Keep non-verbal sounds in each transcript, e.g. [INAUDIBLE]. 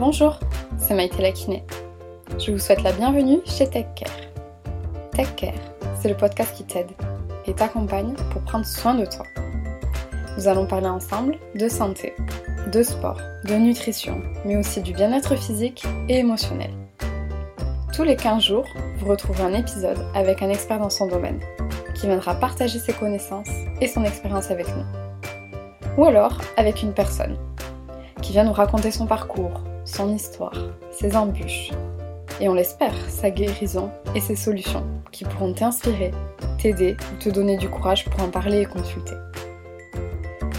Bonjour, c'est Maïté la kiné. Je vous souhaite la bienvenue chez TechCare. TechCare, c'est le podcast qui t'aide et t'accompagne pour prendre soin de toi. Nous allons parler ensemble de santé, de sport, de nutrition, mais aussi du bien-être physique et émotionnel. Tous les 15 jours, vous retrouvez un épisode avec un expert dans son domaine, qui viendra partager ses connaissances et son expérience avec nous. Ou alors avec une personne, qui vient nous raconter son parcours, son histoire, ses embûches, et on l'espère, sa guérison et ses solutions, qui pourront t'inspirer, t'aider ou te donner du courage pour en parler et consulter.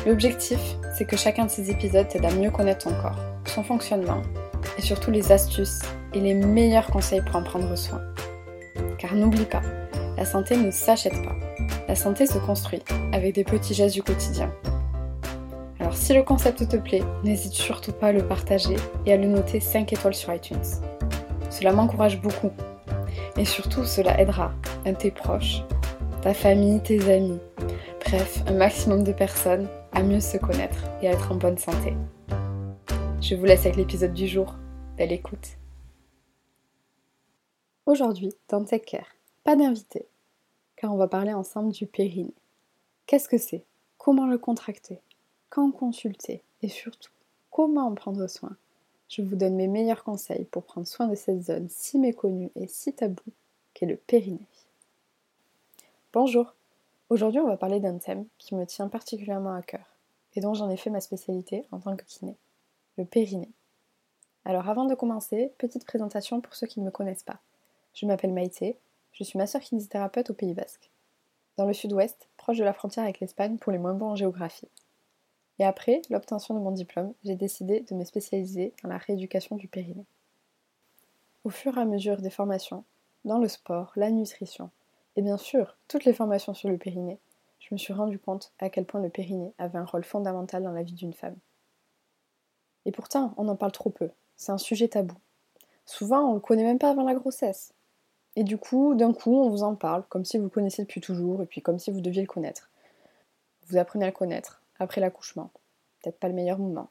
L'objectif, c'est que chacun de ces épisodes t'aide à mieux connaître ton corps, son fonctionnement, et surtout les astuces et les meilleurs conseils pour en prendre soin. Car n'oublie pas, la santé ne s'achète pas. La santé se construit avec des petits gestes du quotidien. Si le concept te plaît, n'hésite surtout pas à le partager et à le noter 5 étoiles sur iTunes. Cela m'encourage beaucoup. Et surtout, cela aidera tes proches, ta famille, tes amis, bref, un maximum de personnes à mieux se connaître et à être en bonne santé. Je vous laisse avec l'épisode du jour. Belle écoute. Aujourd'hui, dans Tech Care, pas d'invité, car on va parler ensemble du périnée. Qu'est-ce que c'est? Comment le contracter? Quand consulter Et surtout, comment en prendre soin Je vous donne mes meilleurs conseils pour prendre soin de cette zone si méconnue et si taboue qu'est le périnée. Bonjour Aujourd'hui, on va parler d'un thème qui me tient particulièrement à cœur et dont j'en ai fait ma spécialité en tant que kiné, le périnée. Alors avant de commencer, petite présentation pour ceux qui ne me connaissent pas. Je m'appelle Maïté, je suis masseur kinésithérapeute au Pays Basque, dans le sud-ouest, proche de la frontière avec l'Espagne pour les moins bons en géographie. Et après l'obtention de mon diplôme, j'ai décidé de me spécialiser dans la rééducation du périnée. Au fur et à mesure des formations, dans le sport, la nutrition, et bien sûr toutes les formations sur le périnée, je me suis rendu compte à quel point le périnée avait un rôle fondamental dans la vie d'une femme. Et pourtant, on en parle trop peu, c'est un sujet tabou. Souvent, on le connaît même pas avant la grossesse. Et du coup, d'un coup, on vous en parle, comme si vous connaissiez depuis toujours, et puis comme si vous deviez le connaître. Vous apprenez à le connaître, après l'accouchement. Peut-être pas le meilleur moment.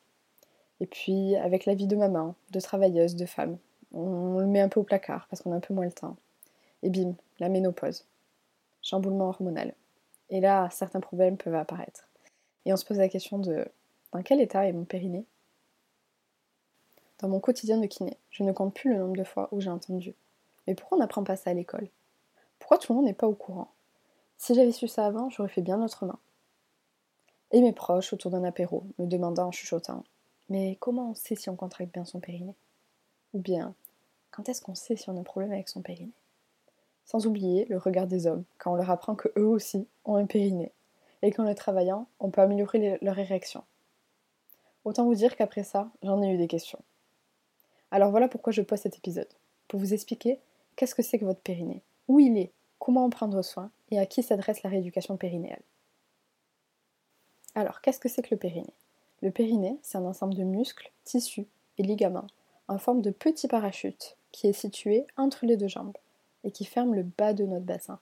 Et puis, avec la vie de maman, de travailleuse, de femme, on le met un peu au placard, parce qu'on a un peu moins le temps. Et bim, la ménopause. Chamboulement hormonal. Et là, certains problèmes peuvent apparaître. Et on se pose la question de dans quel état est mon périnée? Dans mon quotidien de kiné, je ne compte plus le nombre de fois où j'ai entendu mais pourquoi on n'apprend pas ça à l'école? Pourquoi tout le monde n'est pas au courant? Si j'avais su ça avant, j'aurais fait bien autrement. Et mes proches, autour d'un apéro, me demandant en chuchotant Mais comment on sait si on contracte bien son périnée? Ou bien, quand est-ce qu'on sait si on a un problème avec son périnée? Sans oublier le regard des hommes, quand on leur apprend que eux aussi ont un périnée, et qu'en le travaillant, on peut améliorer leur érection. Autant vous dire qu'après ça, j'en ai eu des questions. Alors voilà pourquoi je pose cet épisode, pour vous expliquer Qu'est-ce que c'est que votre périnée Où il est Comment en prendre soin Et à qui s'adresse la rééducation périnéale Alors, qu'est-ce que c'est que le périnée? Le périnée, c'est un ensemble de muscles, tissus et ligaments en forme de petit parachute qui est situé entre les deux jambes et qui ferme le bas de notre bassin.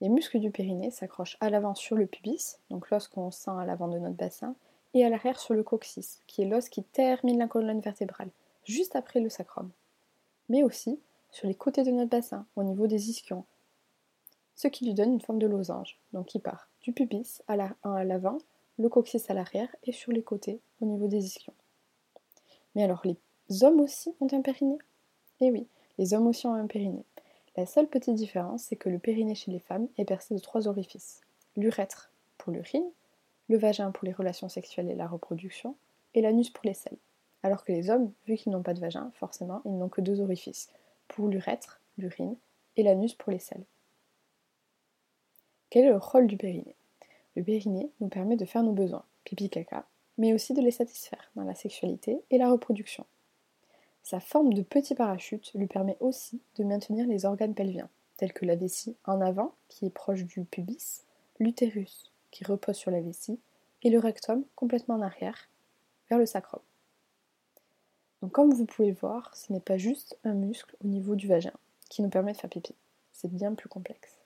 Les muscles du périnée s'accrochent à l'avant sur le pubis, donc l'os qu'on sent à l'avant de notre bassin, et à l'arrière sur le coccyx, qui est l'os qui termine la colonne vertébrale, juste après le sacrum. Mais aussi sur les côtés de notre bassin, au niveau des ischions, ce qui lui donne une forme de losange, donc qui part du pubis à l'avant, le coccyx à l'arrière et sur les côtés, au niveau des ischions. Mais alors, les hommes aussi ont un périnée? Eh oui, les hommes aussi ont un périnée. La seule petite différence, c'est que le périnée chez les femmes est percé de trois orifices. L'urètre pour l'urine, le vagin pour les relations sexuelles et la reproduction, et l'anus pour les selles. Alors que les hommes, vu qu'ils n'ont pas de vagin, forcément, ils n'ont que deux orifices, pour l'urètre, l'urine, et l'anus pour les selles. Quel est le rôle du périnée? Le périnée nous permet de faire nos besoins, pipi caca, mais aussi de les satisfaire dans la sexualité et la reproduction. Sa forme de petit parachute lui permet aussi de maintenir les organes pelviens, tels que la vessie en avant, qui est proche du pubis, l'utérus, qui repose sur la vessie, et le rectum complètement en arrière, vers le sacrum. Donc comme vous pouvez le voir, ce n'est pas juste un muscle au niveau du vagin qui nous permet de faire pipi. C'est bien plus complexe.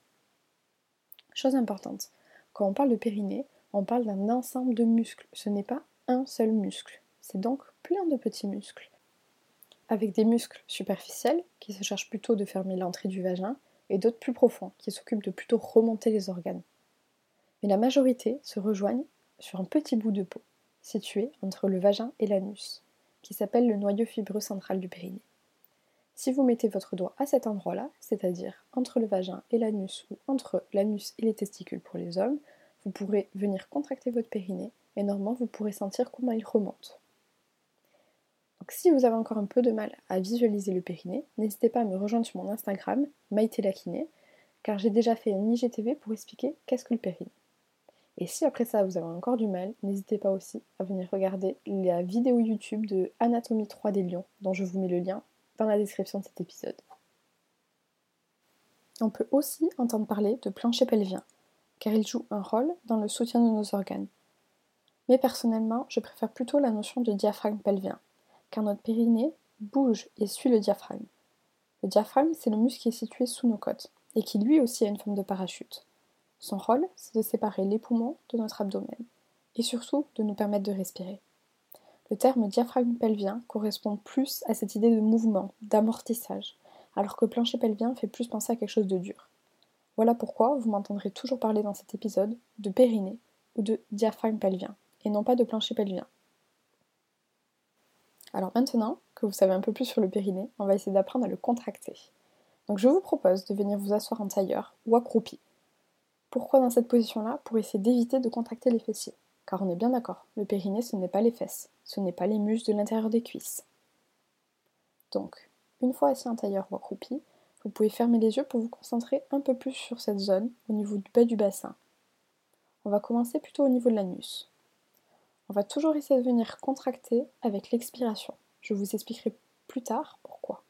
Chose importante, quand on parle de périnée, on parle d'un ensemble de muscles. Ce n'est pas un seul muscle. C'est donc plein de petits muscles avec des muscles superficiels qui se chargent plutôt de fermer l'entrée du vagin et d'autres plus profonds qui s'occupent de plutôt remonter les organes. Mais la majorité se rejoignent sur un petit bout de peau situé entre le vagin et l'anus, qui s'appelle le noyau fibreux central du périnée. Si vous mettez votre doigt à cet endroit-là, c'est-à-dire entre le vagin et l'anus ou entre l'anus et les testicules pour les hommes, vous pourrez venir contracter votre périnée et normalement vous pourrez sentir comment il remonte. Donc si vous avez encore un peu de mal à visualiser le périnée, n'hésitez pas à me rejoindre sur mon Instagram, Maïté car j'ai déjà fait un IGTV pour expliquer qu'est-ce que le périnée. Et si après ça vous avez encore du mal, n'hésitez pas aussi à venir regarder la vidéo YouTube de Anatomie 3 des lions, dont je vous mets le lien dans la description de cet épisode. On peut aussi entendre parler de plancher pelvien, car il joue un rôle dans le soutien de nos organes. Mais personnellement, je préfère plutôt la notion de diaphragme pelvien, car notre périnée bouge et suit le diaphragme. Le diaphragme, c'est le muscle qui est situé sous nos côtes, et qui lui aussi a une forme de parachute. Son rôle, c'est de séparer les poumons de notre abdomen, et surtout de nous permettre de respirer. Le terme diaphragme pelvien correspond plus à cette idée de mouvement, d'amortissage, alors que plancher pelvien fait plus penser à quelque chose de dur. Voilà pourquoi vous m'entendrez toujours parler dans cet épisode de périnée ou de diaphragme pelvien, et non pas de plancher pelvien. Alors maintenant que vous savez un peu plus sur le périnée, on va essayer d'apprendre à le contracter. Donc je vous propose de venir vous asseoir en tailleur ou accroupi. Pourquoi dans cette position-là? Pour essayer d'éviter de contracter les fessiers. Car on est bien d'accord, le périnée ce n'est pas les fesses, ce n'est pas les muscles de l'intérieur des cuisses. Donc, une fois assis en tailleur ou accroupi, vous pouvez fermer les yeux pour vous concentrer un peu plus sur cette zone au niveau du bas du bassin. On va commencer plutôt au niveau de l'anus. On va toujours essayer de venir contracter avec l'expiration. Je vous expliquerai plus tard pourquoi.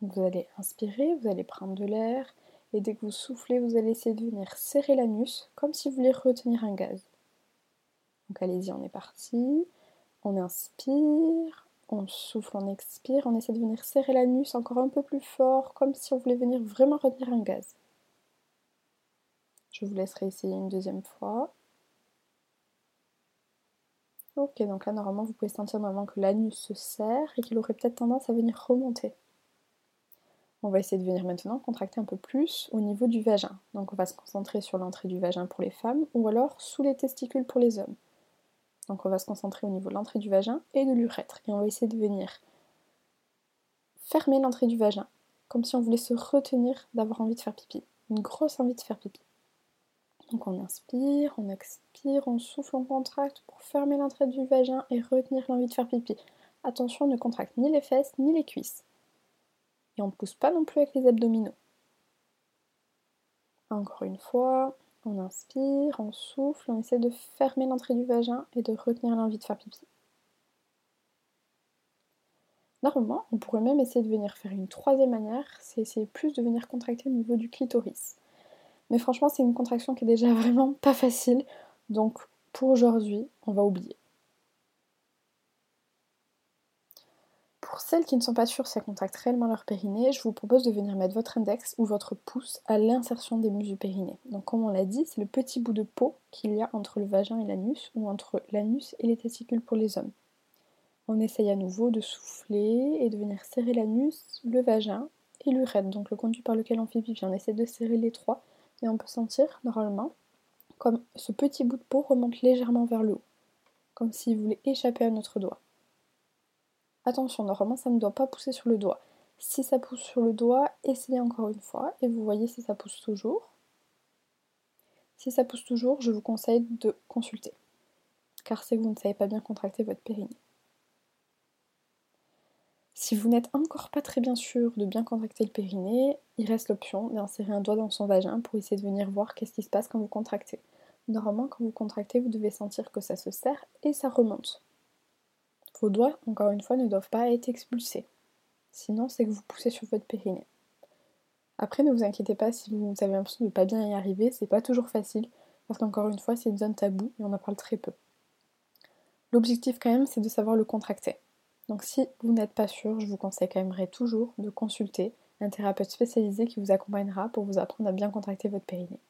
vous allez inspirer, vous allez prendre de l'air, et dès que vous soufflez, vous allez essayer de venir serrer l'anus comme si vous vouliez retenir un gaz. Donc allez-y, on est parti. On inspire, on souffle, on expire, on essaie de venir serrer l'anus encore un peu plus fort, comme si on voulait venir vraiment retenir un gaz. Je vous laisserai essayer une deuxième fois. Ok, donc là, normalement, vous pouvez sentir normalement que l'anus se serre et qu'il aurait peut-être tendance à venir remonter. On va essayer de venir maintenant contracter un peu plus au niveau du vagin. Donc on va se concentrer sur l'entrée du vagin pour les femmes ou alors sous les testicules pour les hommes. Donc on va se concentrer au niveau de l'entrée du vagin et de l'urètre. Et on va essayer de venir fermer l'entrée du vagin, comme si on voulait se retenir d'avoir envie de faire pipi. Une grosse envie de faire pipi. Donc on inspire, on expire, on souffle, on contracte pour fermer l'entrée du vagin et retenir l'envie de faire pipi. Attention, on ne contracte ni les fesses ni les cuisses. Et on ne pousse pas non plus avec les abdominaux. Encore une fois, on inspire, on souffle, on essaie de fermer l'entrée du vagin et de retenir l'envie de faire pipi. Normalement, on pourrait même essayer de venir faire une troisième manière, c'est essayer plus de venir contracter au niveau du clitoris. Mais franchement, c'est une contraction qui est déjà [LAUGHS] vraiment pas facile. Donc pour aujourd'hui, on va oublier. Pour celles qui ne sont pas sûres si elles contractent réellement leur périnée, je vous propose de venir mettre votre index ou votre pouce à l'insertion des muscles du. Donc comme on l'a dit, c'est le petit bout de peau qu'il y a entre le vagin et l'anus ou entre l'anus et les testicules pour les hommes. On essaye à nouveau de souffler et de venir serrer l'anus, le vagin et l'urètre, donc le conduit par lequel on fait pipi. On essaie de serrer les trois et on peut sentir normalement comme ce petit bout de peau remonte légèrement vers le haut, comme s'il voulait échapper à notre doigt. Attention, normalement ça ne doit pas pousser sur le doigt. Si ça pousse sur le doigt, essayez encore une fois et vous voyez si ça pousse toujours. Si ça pousse toujours, je vous conseille de consulter, car c'est que vous ne savez pas bien contracter votre périnée. Si vous n'êtes encore pas très bien sûr de bien contracter le périnée, il reste l'option d'insérer un doigt dans son vagin pour essayer de venir voir qu'est-ce qui se passe quand vous contractez. Normalement, quand vous contractez, vous devez sentir que ça se serre et ça remonte. Vos doigts, encore une fois, ne doivent pas être expulsés. Sinon, c'est que vous poussez sur votre périnée. Après, ne vous inquiétez pas si vous avez l'impression de ne pas bien y arriver, c'est pas toujours facile, parce qu'encore une fois, c'est une zone taboue et on en parle très peu. L'objectif quand même, c'est de savoir le contracter. Donc si vous n'êtes pas sûr, je vous conseillerais toujours de consulter un thérapeute spécialisé qui vous accompagnera pour vous apprendre à bien contracter votre périnée.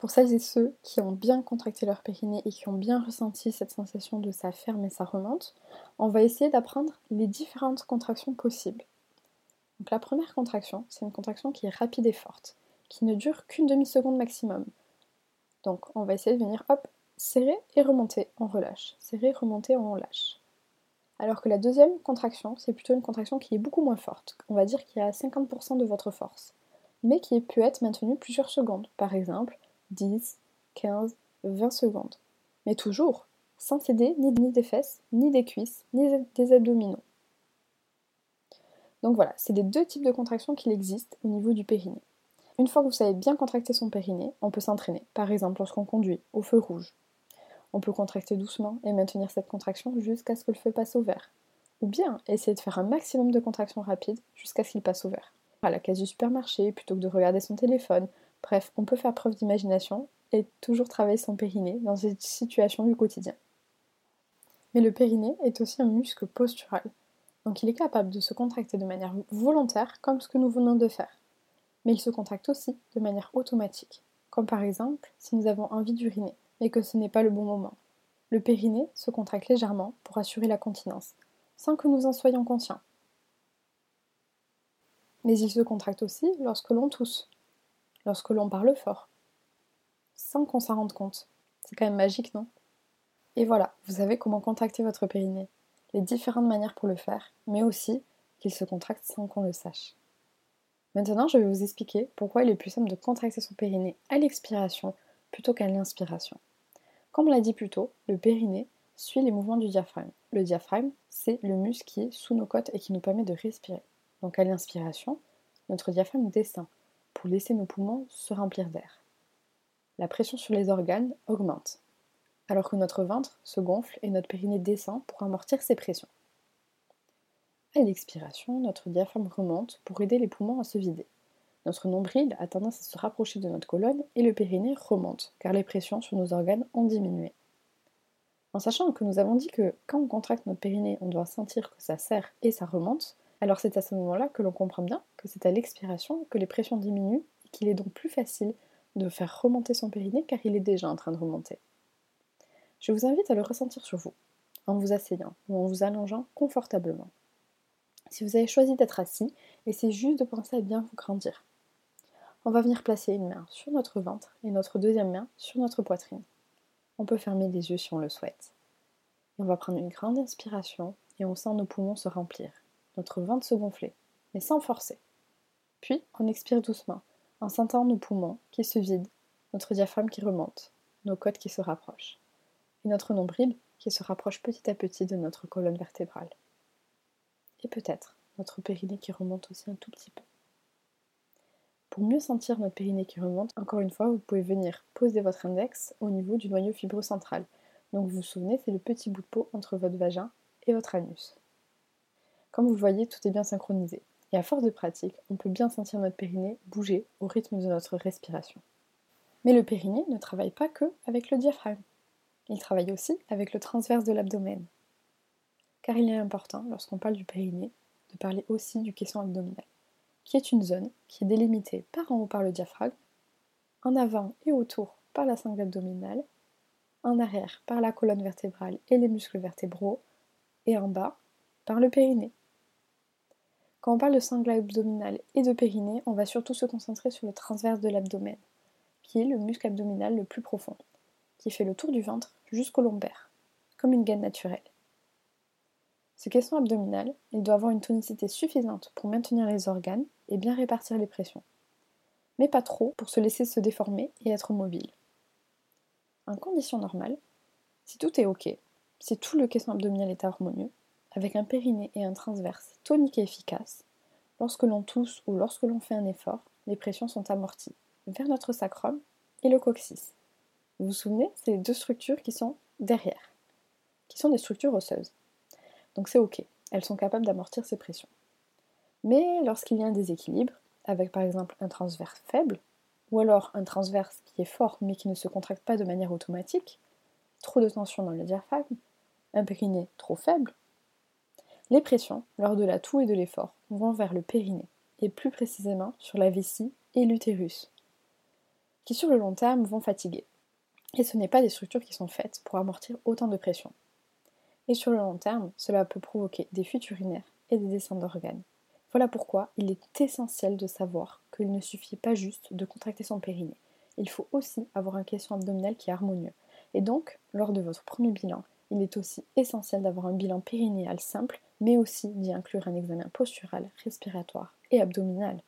Pour celles et ceux qui ont bien contracté leur périnée et qui ont bien ressenti cette sensation de ça ferme et ça remonte, on va essayer d'apprendre les différentes contractions possibles. Donc la première contraction, c'est une contraction qui est rapide et forte, qui ne dure qu'une demi-seconde maximum. Donc on va essayer de venir, hop, serrer et remonter, on relâche. Serrer, remonter, on lâche. Alors que la deuxième contraction, c'est plutôt une contraction qui est beaucoup moins forte. On va dire qu'il y a 50% de votre force, mais qui peut être maintenue plusieurs secondes. Par exemple, 10, 15, 20 secondes. Mais toujours, sans céder ni des fesses, ni des cuisses, ni des abdominaux. Donc voilà, c'est les deux types de contractions qu'il existe au niveau du périnée. Une fois que vous savez bien contracter son périnée, on peut s'entraîner, par exemple lorsqu'on conduit au feu rouge. On peut contracter doucement et maintenir cette contraction jusqu'à ce que le feu passe au vert. Ou bien essayer de faire un maximum de contractions rapides jusqu'à ce qu'il passe au vert. À la case du supermarché, plutôt que de regarder son téléphone. Bref, on peut faire preuve d'imagination et toujours travailler son périnée dans une situation du quotidien. Mais le périnée est aussi un muscle postural. Donc il est capable de se contracter de manière volontaire comme ce que nous venons de faire. Mais il se contracte aussi de manière automatique, comme par exemple si nous avons envie d'uriner et que ce n'est pas le bon moment. Le périnée se contracte légèrement pour assurer la continence, sans que nous en soyons conscients. Mais il se contracte aussi lorsque l'on tousse, lorsque l'on parle fort, sans qu'on s'en rende compte. C'est quand même magique, non? Et voilà, vous savez comment contracter votre périnée les différentes manières pour le faire, mais aussi qu'il se contracte sans qu'on le sache. Maintenant, je vais vous expliquer pourquoi il est plus simple de contracter son périnée à l'expiration plutôt qu'à l'inspiration. Comme l'a dit plus tôt, le périnée suit les mouvements du diaphragme. Le diaphragme, c'est le muscle qui est sous nos côtes et qui nous permet de respirer. Donc à l'inspiration, notre diaphragme descend pour laisser nos poumons se remplir d'air. La pression sur les organes augmente alors que notre ventre se gonfle et notre périnée descend pour amortir ces pressions. À l'expiration, notre diaphragme remonte pour aider les poumons à se vider. Notre nombril a tendance à se rapprocher de notre colonne et le périnée remonte, car les pressions sur nos organes ont diminué. En sachant que nous avons dit que quand on contracte notre périnée, on doit sentir que ça serre et ça remonte, alors c'est à ce moment-là que l'on comprend bien que c'est à l'expiration que les pressions diminuent et qu'il est donc plus facile de faire remonter son périnée car il est déjà en train de remonter. Je vous invite à le ressentir sur vous, en vous asseyant ou en vous allongeant confortablement. Si vous avez choisi d'être assis, essayez juste de penser à bien vous grandir. On va venir placer une main sur notre ventre et notre deuxième main sur notre poitrine. On peut fermer les yeux si on le souhaite. on va prendre une grande inspiration et on sent nos poumons se remplir, notre ventre se gonfler, mais sans forcer. Puis on expire doucement, en sentant nos poumons qui se vident, notre diaphragme qui remonte, nos côtes qui se rapprochent et notre nombril qui se rapproche petit à petit de notre colonne vertébrale. Et peut-être notre périnée qui remonte aussi un tout petit peu. Pour mieux sentir notre périnée qui remonte, encore une fois, vous pouvez venir poser votre index au niveau du noyau fibreux central. Donc vous vous souvenez, c'est le petit bout de peau entre votre vagin et votre anus. Comme vous voyez, tout est bien synchronisé. Et à force de pratique, on peut bien sentir notre périnée bouger au rythme de notre respiration. Mais le périnée ne travaille pas que avec le diaphragme. Il travaille aussi avec le transverse de l'abdomen. Car il est important, lorsqu'on parle du périnée, de parler aussi du caisson abdominal, qui est une zone qui est délimitée par en haut par le diaphragme, en avant et autour par la sangle abdominale, en arrière par la colonne vertébrale et les muscles vertébraux, et en bas par le périnée. Quand on parle de sangle abdominale et de périnée, on va surtout se concentrer sur le transverse de l'abdomen, qui est le muscle abdominal le plus profond, qui fait le tour du ventre jusqu'au lombaire, comme une gaine naturelle. Ce caisson abdominal, il doit avoir une tonicité suffisante pour maintenir les organes et bien répartir les pressions, mais pas trop pour se laisser se déformer et être mobile. En conditions normales, si tout est ok, si tout le caisson abdominal est harmonieux, avec un périnée et un transverse tonique et efficace, lorsque l'on tousse ou lorsque l'on fait un effort, les pressions sont amorties vers notre sacrum et le coccyx. Vous vous souvenez, c'est les deux structures qui sont derrière, qui sont des structures osseuses. Donc c'est ok, elles sont capables d'amortir ces pressions. Mais lorsqu'il y a un déséquilibre, avec par exemple un transverse faible, ou alors un transverse qui est fort mais qui ne se contracte pas de manière automatique, trop de tension dans le diaphragme, un périnée trop faible, les pressions, lors de la toux et de l'effort, vont vers le périnée, et plus précisément sur la vessie et l'utérus, qui sur le long terme vont fatiguer. Et ce n'est pas des structures qui sont faites pour amortir autant de pression. Et sur le long terme, cela peut provoquer des fuites urinaires et des descentes d'organes. Voilà pourquoi il est essentiel de savoir qu'il ne suffit pas juste de contracter son périnée. Il faut aussi avoir un caisson abdominal qui est harmonieux. Et donc, lors de votre premier bilan, il est aussi essentiel d'avoir un bilan périnéal simple, mais aussi d'y inclure un examen postural, respiratoire et abdominal,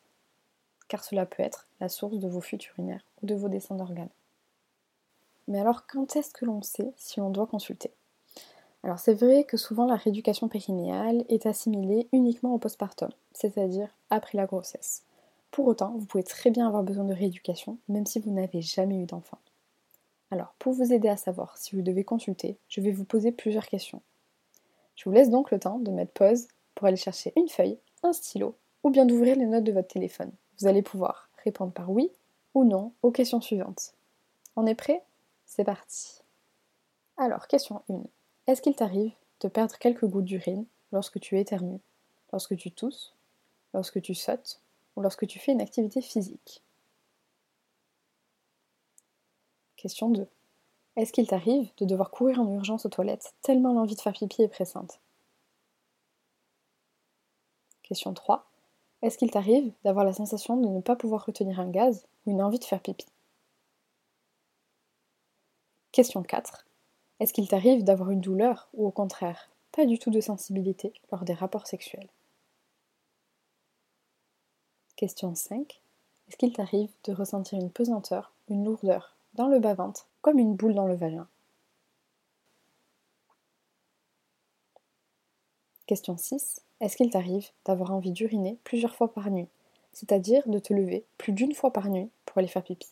car cela peut être la source de vos fuites urinaires ou de vos descentes d'organes. Mais alors, quand est-ce que l'on sait si on doit consulter? Alors c'est vrai que souvent la rééducation périnéale est assimilée uniquement au postpartum, c'est-à-dire après la grossesse. Pour autant, vous pouvez très bien avoir besoin de rééducation, même si vous n'avez jamais eu d'enfant. Alors, pour vous aider à savoir si vous devez consulter, je vais vous poser plusieurs questions. Je vous laisse donc le temps de mettre pause pour aller chercher une feuille, un stylo, ou bien d'ouvrir les notes de votre téléphone. Vous allez pouvoir répondre par oui ou non aux questions suivantes. On est prêt? C'est parti. Alors, question 1. Est-ce qu'il t'arrive de perdre quelques gouttes d'urine lorsque tu éternues, lorsque tu tousses, lorsque tu sautes ou lorsque tu fais une activité physique? Question 2. Est-ce qu'il t'arrive de devoir courir en urgence aux toilettes tellement l'envie de faire pipi est pressante? Question 3. Est-ce qu'il t'arrive d'avoir la sensation de ne pas pouvoir retenir un gaz ou une envie de faire pipi? Question 4. Est-ce qu'il t'arrive d'avoir une douleur ou au contraire, pas du tout de sensibilité lors des rapports sexuels? Question 5. Est-ce qu'il t'arrive de ressentir une pesanteur, une lourdeur dans le bas-ventre, comme une boule dans le vagin Question 6. Est-ce qu'il t'arrive d'avoir envie d'uriner plusieurs fois par nuit, c'est-à-dire de te lever plus d'une fois par nuit pour aller faire pipi?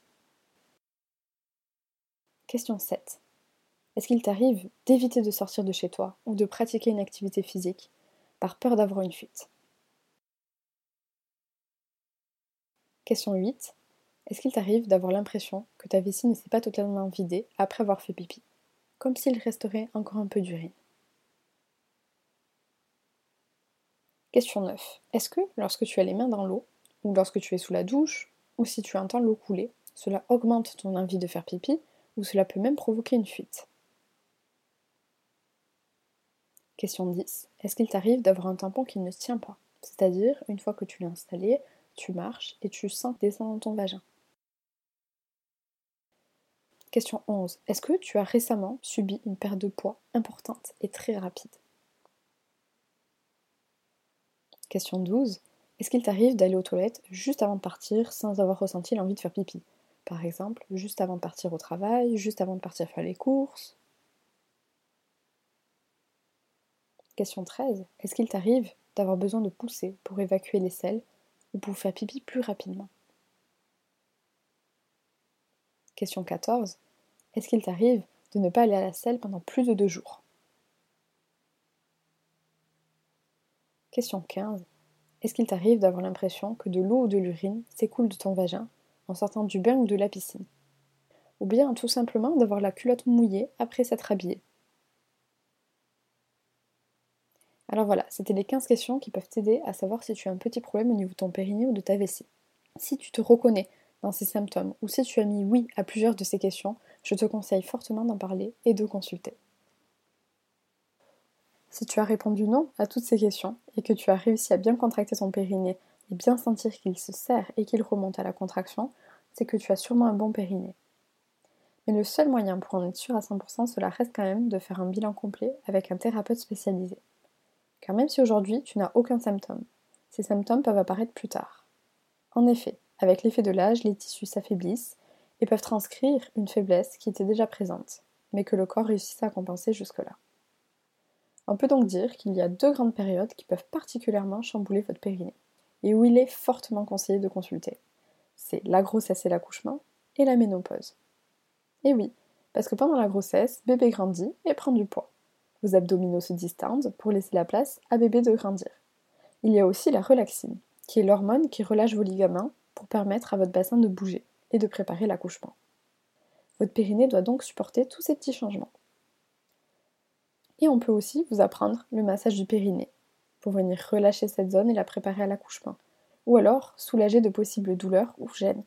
Question 7. Est-ce qu'il t'arrive d'éviter de sortir de chez toi ou de pratiquer une activité physique par peur d'avoir une fuite? Question 8. Est-ce qu'il t'arrive d'avoir l'impression que ta vessie ne s'est pas totalement vidée après avoir fait pipi, comme s'il resterait encore un peu d'urine Question 9. Est-ce que lorsque tu as les mains dans l'eau, ou lorsque tu es sous la douche, ou si tu entends l'eau couler, cela augmente ton envie de faire pipi, ou cela peut même provoquer une fuite? Question 10. Est-ce qu'il t'arrive d'avoir un tampon qui ne tient pas? C'est-à-dire, une fois que tu l'as installé, tu marches et tu sens descendre dans ton vagin. Question 11. Est-ce que tu as récemment subi une perte de poids importante et très rapide? Question 12. Est-ce qu'il t'arrive d'aller aux toilettes juste avant de partir sans avoir ressenti l'envie de faire pipi? Par exemple, juste avant de partir au travail, juste avant de partir faire les courses? Question 13. Est-ce qu'il t'arrive d'avoir besoin de pousser pour évacuer les selles ou pour faire pipi plus rapidement? Question 14. Est-ce qu'il t'arrive de ne pas aller à la selle pendant plus de deux jours? Question 15. Est-ce qu'il t'arrive d'avoir l'impression que de l'eau ou de l'urine s'écoule de ton vagin en sortant du bain ou de la piscine? Ou bien tout simplement d'avoir la culotte mouillée après s'être habillé? Alors voilà, c'était les 15 questions qui peuvent t'aider à savoir si tu as un petit problème au niveau de ton périnée ou de ta vessie. Si tu te reconnais dans ces symptômes ou si tu as mis oui à plusieurs de ces questions, je te conseille fortement d'en parler et de consulter. Si tu as répondu non à toutes ces questions et que tu as réussi à bien contracter ton périnée et bien sentir qu'il se serre et qu'il remonte à la contraction, c'est que tu as sûrement un bon périnée. Mais le seul moyen pour en être sûr à 100%, cela reste quand même de faire un bilan complet avec un thérapeute spécialisé. Car même si aujourd'hui tu n'as aucun symptôme, ces symptômes peuvent apparaître plus tard. En effet, avec l'effet de l'âge, les tissus s'affaiblissent et peuvent transcrire une faiblesse qui était déjà présente, mais que le corps réussit à compenser jusque-là. On peut donc dire qu'il y a deux grandes périodes qui peuvent particulièrement chambouler votre périnée, et où il est fortement conseillé de consulter. C'est la grossesse et l'accouchement, et la ménopause. Et oui, parce que pendant la grossesse, bébé grandit et prend du poids. Vos abdominaux se distendent pour laisser la place à bébé de grandir. Il y a aussi la relaxine, qui est l'hormone qui relâche vos ligaments pour permettre à votre bassin de bouger et de préparer l'accouchement. Votre périnée doit donc supporter tous ces petits changements. Et on peut aussi vous apprendre le massage du périnée, pour venir relâcher cette zone et la préparer à l'accouchement, ou alors soulager de possibles douleurs ou gênes.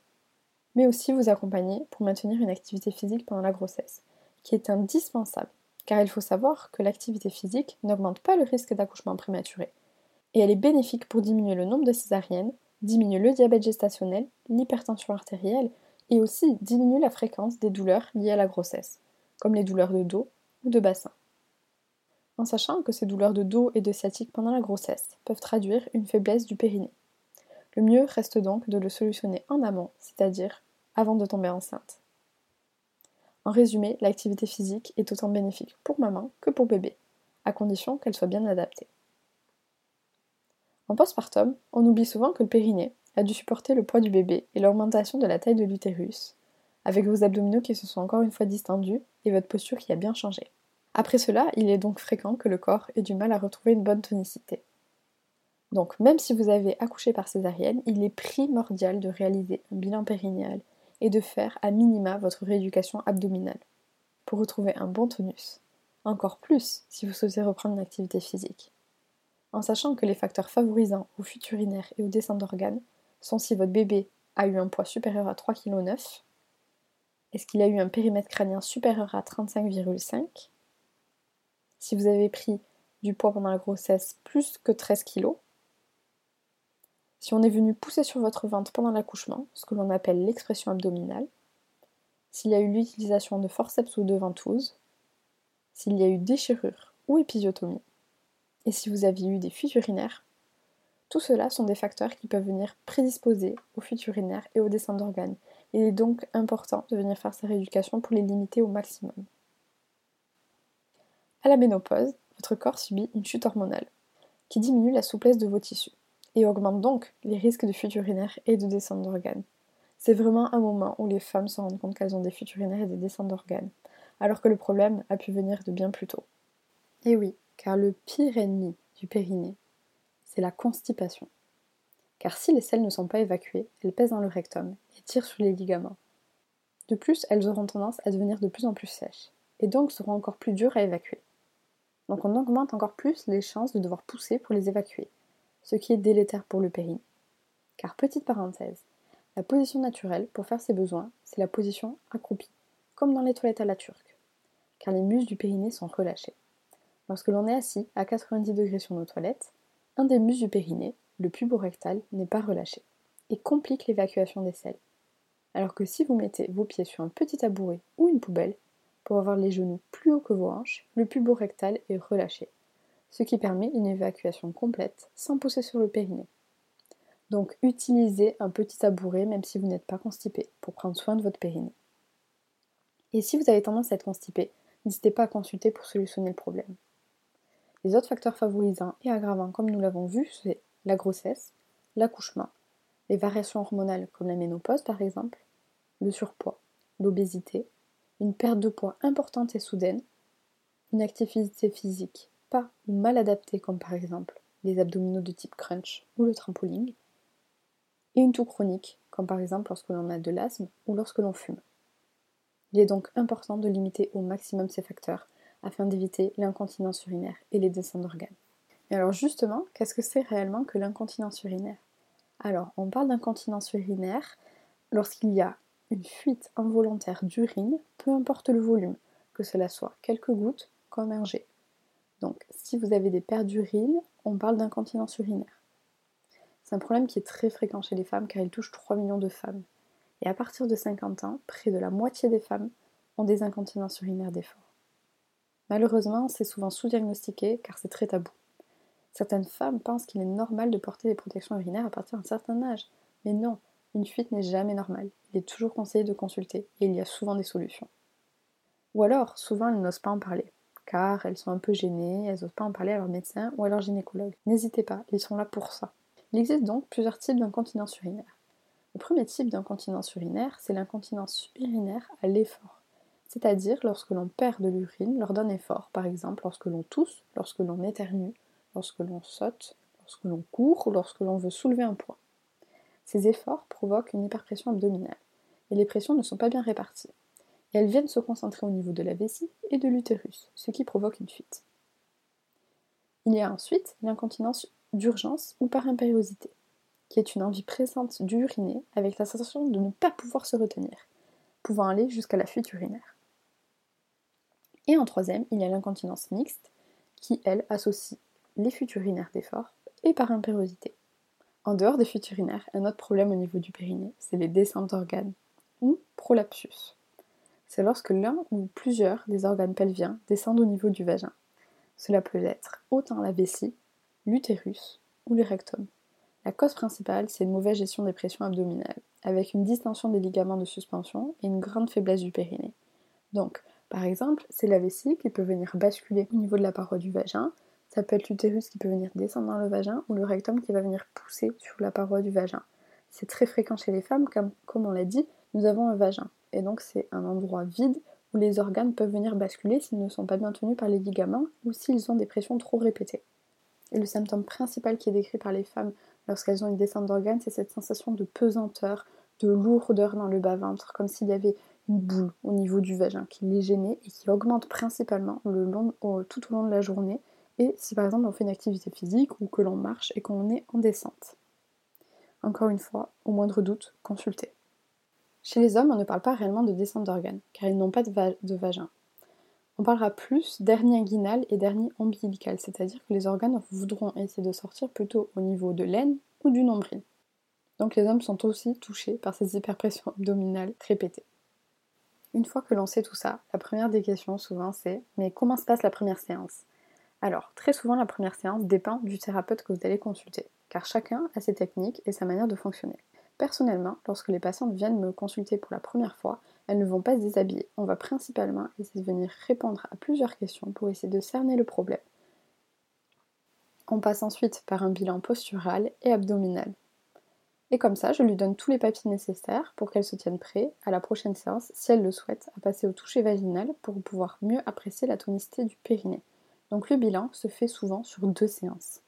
mais aussi vous accompagner pour maintenir une activité physique pendant la grossesse, qui est indispensable, car il faut savoir que l'activité physique n'augmente pas le risque d'accouchement prématuré, et elle est bénéfique pour diminuer le nombre de césariennes, diminuer le diabète gestationnel, l'hypertension artérielle, et aussi diminuer la fréquence des douleurs liées à la grossesse, comme les douleurs de dos ou de bassin. En sachant que ces douleurs de dos et de sciatique pendant la grossesse peuvent traduire une faiblesse du périnée. Le mieux reste donc de le solutionner en amont, c'est-à-dire avant de tomber enceinte. En résumé, l'activité physique est autant bénéfique pour maman que pour bébé, à condition qu'elle soit bien adaptée. En postpartum, on oublie souvent que le périnée a dû supporter le poids du bébé et l'augmentation de la taille de l'utérus, avec vos abdominaux qui se sont encore une fois distendus et votre posture qui a bien changé. Après cela, il est donc fréquent que le corps ait du mal à retrouver une bonne tonicité. Donc, même si vous avez accouché par césarienne, il est primordial de réaliser un bilan périnéal et de faire à minima votre rééducation abdominale pour retrouver un bon tonus. Encore plus si vous souhaitez reprendre une activité physique. En sachant que les facteurs favorisants aux fuites urinaires et aux descentes d'organes sont si votre bébé a eu un poids supérieur à 3,9 kg, est-ce qu'il a eu un périmètre crânien supérieur à 35,5 Si vous avez pris du poids pendant la grossesse plus que 13 kg, si on est venu pousser sur votre ventre pendant l'accouchement, ce que l'on appelle l'expression abdominale, s'il y a eu l'utilisation de forceps ou de ventouse, s'il y a eu déchirure ou épisiotomie, et si vous aviez eu des fuites urinaires, tout cela sont des facteurs qui peuvent venir prédisposer aux fuites urinaires et aux descentes d'organes. Il est donc important de venir faire sa rééducation pour les limiter au maximum. À la ménopause, votre corps subit une chute hormonale qui diminue la souplesse de vos tissus et augmente donc les risques de fuite urinaire et de descente d'organes. C'est vraiment un moment où les femmes se rendent compte qu'elles ont des fuites urinaires et des descentes d'organes, alors que le problème a pu venir de bien plus tôt. Et oui, car le pire ennemi du périnée, c'est la constipation. Car si les selles ne sont pas évacuées, elles pèsent dans le rectum et tirent sur les ligaments. De plus, elles auront tendance à devenir de plus en plus sèches, et donc seront encore plus dures à évacuer. Donc on augmente encore plus les chances de devoir pousser pour les évacuer, ce qui est délétère pour le périnée. Car petite parenthèse, la position naturelle pour faire ses besoins, c'est la position accroupie, comme dans les toilettes à la turque, car les muscles du périnée sont relâchés. Lorsque l'on est assis à 90 degrés sur nos toilettes, un des muscles du périnée, le puborectal, n'est pas relâché et complique l'évacuation des selles. Alors que si vous mettez vos pieds sur un petit tabouret ou une poubelle, pour avoir les genoux plus hauts que vos hanches, le puborectal est relâché ce qui permet une évacuation complète sans pousser sur le périnée. Donc utilisez un petit tabouret même si vous n'êtes pas constipé pour prendre soin de votre périnée. Et si vous avez tendance à être constipé, n'hésitez pas à consulter pour solutionner le problème. Les autres facteurs favorisants et aggravants, comme nous l'avons vu, c'est la grossesse, l'accouchement, les variations hormonales comme la ménopause par exemple, le surpoids, l'obésité, une perte de poids importante et soudaine, une activité physique ou mal adaptés comme par exemple les abdominaux de type crunch ou le trampoline, et une toux chronique comme par exemple lorsque l'on a de l'asthme ou lorsque l'on fume. Il est donc important de limiter au maximum ces facteurs afin d'éviter l'incontinence urinaire et les descentes d'organes. Et alors justement, qu'est-ce que c'est réellement que l'incontinence urinaire? Alors, on parle d'incontinence urinaire lorsqu'il y a une fuite involontaire d'urine, peu importe le volume, que cela soit quelques gouttes comme un jet. Donc, si vous avez des pertes d'urine, on parle d'incontinence urinaire. C'est un problème qui est très fréquent chez les femmes car il touche 3 millions de femmes. Et à partir de 50 ans, près de la moitié des femmes ont des incontinences urinaires d'effort. Malheureusement, c'est souvent sous-diagnostiqué car c'est très tabou. Certaines femmes pensent qu'il est normal de porter des protections urinaires à partir d'un certain âge. Mais non, une fuite n'est jamais normale. Il est toujours conseillé de consulter et il y a souvent des solutions. Ou alors, souvent, elles n'osent pas en parler car elles sont un peu gênées, elles n'osent pas en parler à leur médecin ou à leur gynécologue. N'hésitez pas, ils sont là pour ça. Il existe donc plusieurs types d'incontinence urinaire. Le premier type d'incontinence urinaire, c'est l'incontinence urinaire à l'effort, c'est-à-dire lorsque l'on perd de l'urine lors d'un effort, par exemple lorsque l'on tousse, lorsque l'on éternue, lorsque l'on saute, lorsque l'on court ou lorsque l'on veut soulever un poids. Ces efforts provoquent une hyperpression abdominale, et les pressions ne sont pas bien réparties elles viennent se concentrer au niveau de la vessie et de l'utérus, ce qui provoque une fuite. Il y a ensuite l'incontinence d'urgence ou par impériosité, qui est une envie présente d'uriner avec la sensation de ne pas pouvoir se retenir, pouvant aller jusqu'à la fuite urinaire. Et en troisième, il y a l'incontinence mixte, qui, elle, associe les fuites urinaires d'effort et par impériosité. En dehors des fuites urinaires, un autre problème au niveau du périnée, c'est les descentes d'organes, ou prolapsus. C'est lorsque l'un ou plusieurs des organes pelviens descendent au niveau du vagin. Cela peut être autant la vessie, l'utérus ou le rectum. La cause principale, c'est une mauvaise gestion des pressions abdominales, avec une distension des ligaments de suspension et une grande faiblesse du périnée. Donc, par exemple, c'est la vessie qui peut venir basculer au niveau de la paroi du vagin, ça peut être l'utérus qui peut venir descendre dans le vagin ou le rectum qui va venir pousser sur la paroi du vagin. C'est très fréquent chez les femmes, comme, on l'a dit, nous avons un vagin. Et donc c'est un endroit vide où les organes peuvent venir basculer s'ils ne sont pas bien tenus par les ligaments ou s'ils ont des pressions trop répétées. Et le symptôme principal qui est décrit par les femmes lorsqu'elles ont une descente d'organes, c'est cette sensation de pesanteur, de lourdeur dans le bas-ventre, comme s'il y avait une boule au niveau du vagin qui les gênait et qui augmente principalement tout au long de la journée et si par exemple on fait une activité physique ou que l'on marche et qu'on est en descente. Encore une fois, au moindre doute, consultez. Chez les hommes, on ne parle pas réellement de descente d'organes, car ils n'ont pas de, vagin. On parlera plus d'hernie inguinale et d'hernie ombilicale, c'est-à-dire que les organes voudront essayer de sortir plutôt au niveau de l'aine ou du nombril. Donc les hommes sont aussi touchés par ces hyperpressions abdominales répétées. Une fois que l'on sait tout ça, la première des questions souvent c'est mais comment se passe la première séance? Alors, très souvent, la première séance dépend du thérapeute que vous allez consulter, car chacun a ses techniques et sa manière de fonctionner. Personnellement, lorsque les patientes viennent me consulter pour la première fois, elles ne vont pas se déshabiller. On va principalement essayer de venir répondre à plusieurs questions pour essayer de cerner le problème. On passe ensuite par un bilan postural et abdominal. Et comme ça, je lui donne tous les papiers nécessaires pour qu'elle se tienne prête à la prochaine séance, si elle le souhaite, à passer au toucher vaginal pour pouvoir mieux apprécier la tonicité du périnée. Donc le bilan se fait souvent sur deux séances.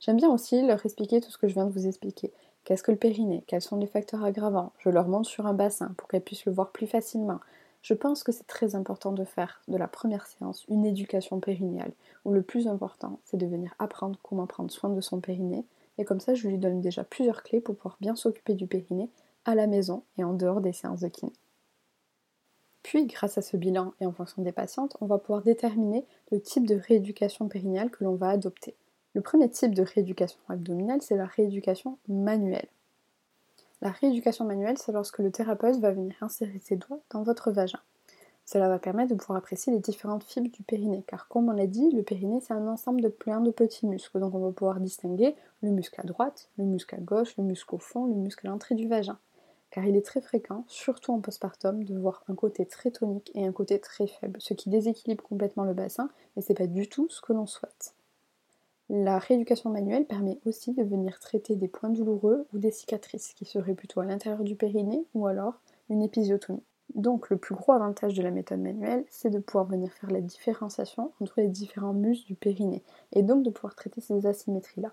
J'aime bien aussi leur expliquer tout ce que je viens de vous expliquer. Qu'est-ce que le périnée? Quels sont les facteurs aggravants? Je leur montre sur un bassin pour qu'elles puissent le voir plus facilement. Je pense que c'est très important de faire de la première séance une éducation périnéale, où le plus important, c'est de venir apprendre comment prendre soin de son périnée, et comme ça, je lui donne déjà plusieurs clés pour pouvoir bien s'occuper du périnée à la maison et en dehors des séances de kiné. Puis, grâce à ce bilan et en fonction des patientes, on va pouvoir déterminer le type de rééducation périnéale que l'on va adopter. Le premier type de rééducation abdominale, c'est la rééducation manuelle. La rééducation manuelle, c'est lorsque le thérapeute va venir insérer ses doigts dans votre vagin. Cela va permettre de pouvoir apprécier les différentes fibres du périnée, car comme on l'a dit, le périnée c'est un ensemble de plein de petits muscles, donc on va pouvoir distinguer le muscle à droite, le muscle à gauche, le muscle au fond, le muscle à l'entrée du vagin car il est très fréquent, surtout en postpartum, de voir un côté très tonique et un côté très faible, ce qui déséquilibre complètement le bassin, et c'est pas du tout ce que l'on souhaite. La rééducation manuelle permet aussi de venir traiter des points douloureux ou des cicatrices, qui seraient plutôt à l'intérieur du périnée ou alors une épisiotomie. Donc le plus gros avantage de la méthode manuelle, c'est de pouvoir venir faire la différenciation entre les différents muscles du périnée, et donc de pouvoir traiter ces asymétries-là.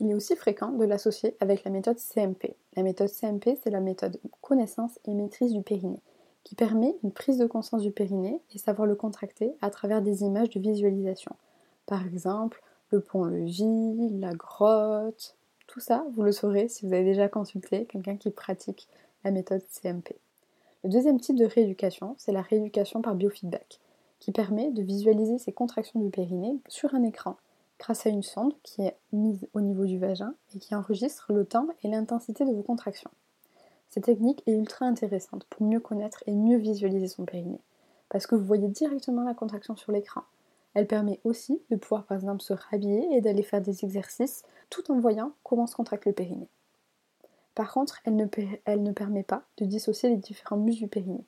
Il est aussi fréquent de l'associer avec la méthode CMP. La méthode CMP, c'est la méthode connaissance et maîtrise du périnée, qui permet une prise de conscience du périnée et savoir le contracter à travers des images de visualisation. Par exemple, le pont-levis, la grotte, tout ça, vous le saurez si vous avez déjà consulté quelqu'un qui pratique la méthode CMP. Le deuxième type de rééducation, c'est la rééducation par biofeedback, qui permet de visualiser ces contractions du périnée sur un écran grâce à une sonde qui est mise au niveau du vagin et qui enregistre le temps et l'intensité de vos contractions. Cette technique est ultra intéressante pour mieux connaître et mieux visualiser son périnée, parce que vous voyez directement la contraction sur l'écran. Elle permet aussi de pouvoir par exemple se rhabiller et d'aller faire des exercices tout en voyant comment se contracte le périnée. Par contre, elle ne, permet pas de dissocier les différents muscles du périnée.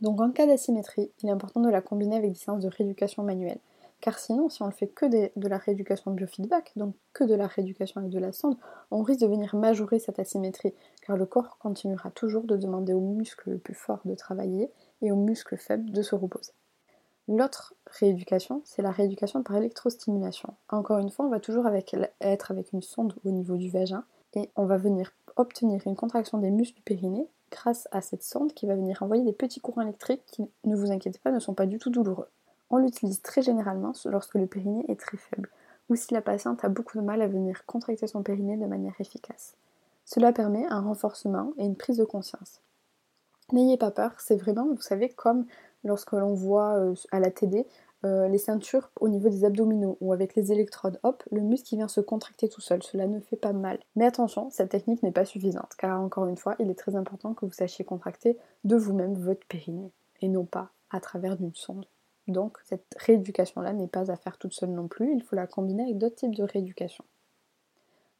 Donc en cas d'asymétrie, il est important de la combiner avec des séances de rééducation manuelle, car sinon, si on ne fait que de la rééducation biofeedback, donc que de la rééducation avec de la sonde, on risque de venir majorer cette asymétrie, car le corps continuera toujours de demander aux muscles le plus fort de travailler et aux muscles faibles de se reposer. L'autre rééducation, c'est la rééducation par électrostimulation. Encore une fois, on va toujours être avec une sonde au niveau du vagin et on va venir obtenir une contraction des muscles du périnée grâce à cette sonde qui va venir envoyer des petits courants électriques qui, ne vous inquiétez pas, ne sont pas du tout douloureux. On l'utilise très généralement lorsque le périnée est très faible ou si la patiente a beaucoup de mal à venir contracter son périnée de manière efficace. Cela permet un renforcement et une prise de conscience. N'ayez pas peur, c'est vraiment, vous savez, comme lorsque l'on voit euh, à la télé euh, les ceintures au niveau des abdominaux ou avec les électrodes, hop, le muscle qui vient se contracter tout seul, cela ne fait pas mal. Mais attention, cette technique n'est pas suffisante, car encore une fois, il est très important que vous sachiez contracter de vous-même votre périnée, et non pas à travers d'une sonde. Donc cette rééducation-là n'est pas à faire toute seule non plus, il faut la combiner avec d'autres types de rééducation.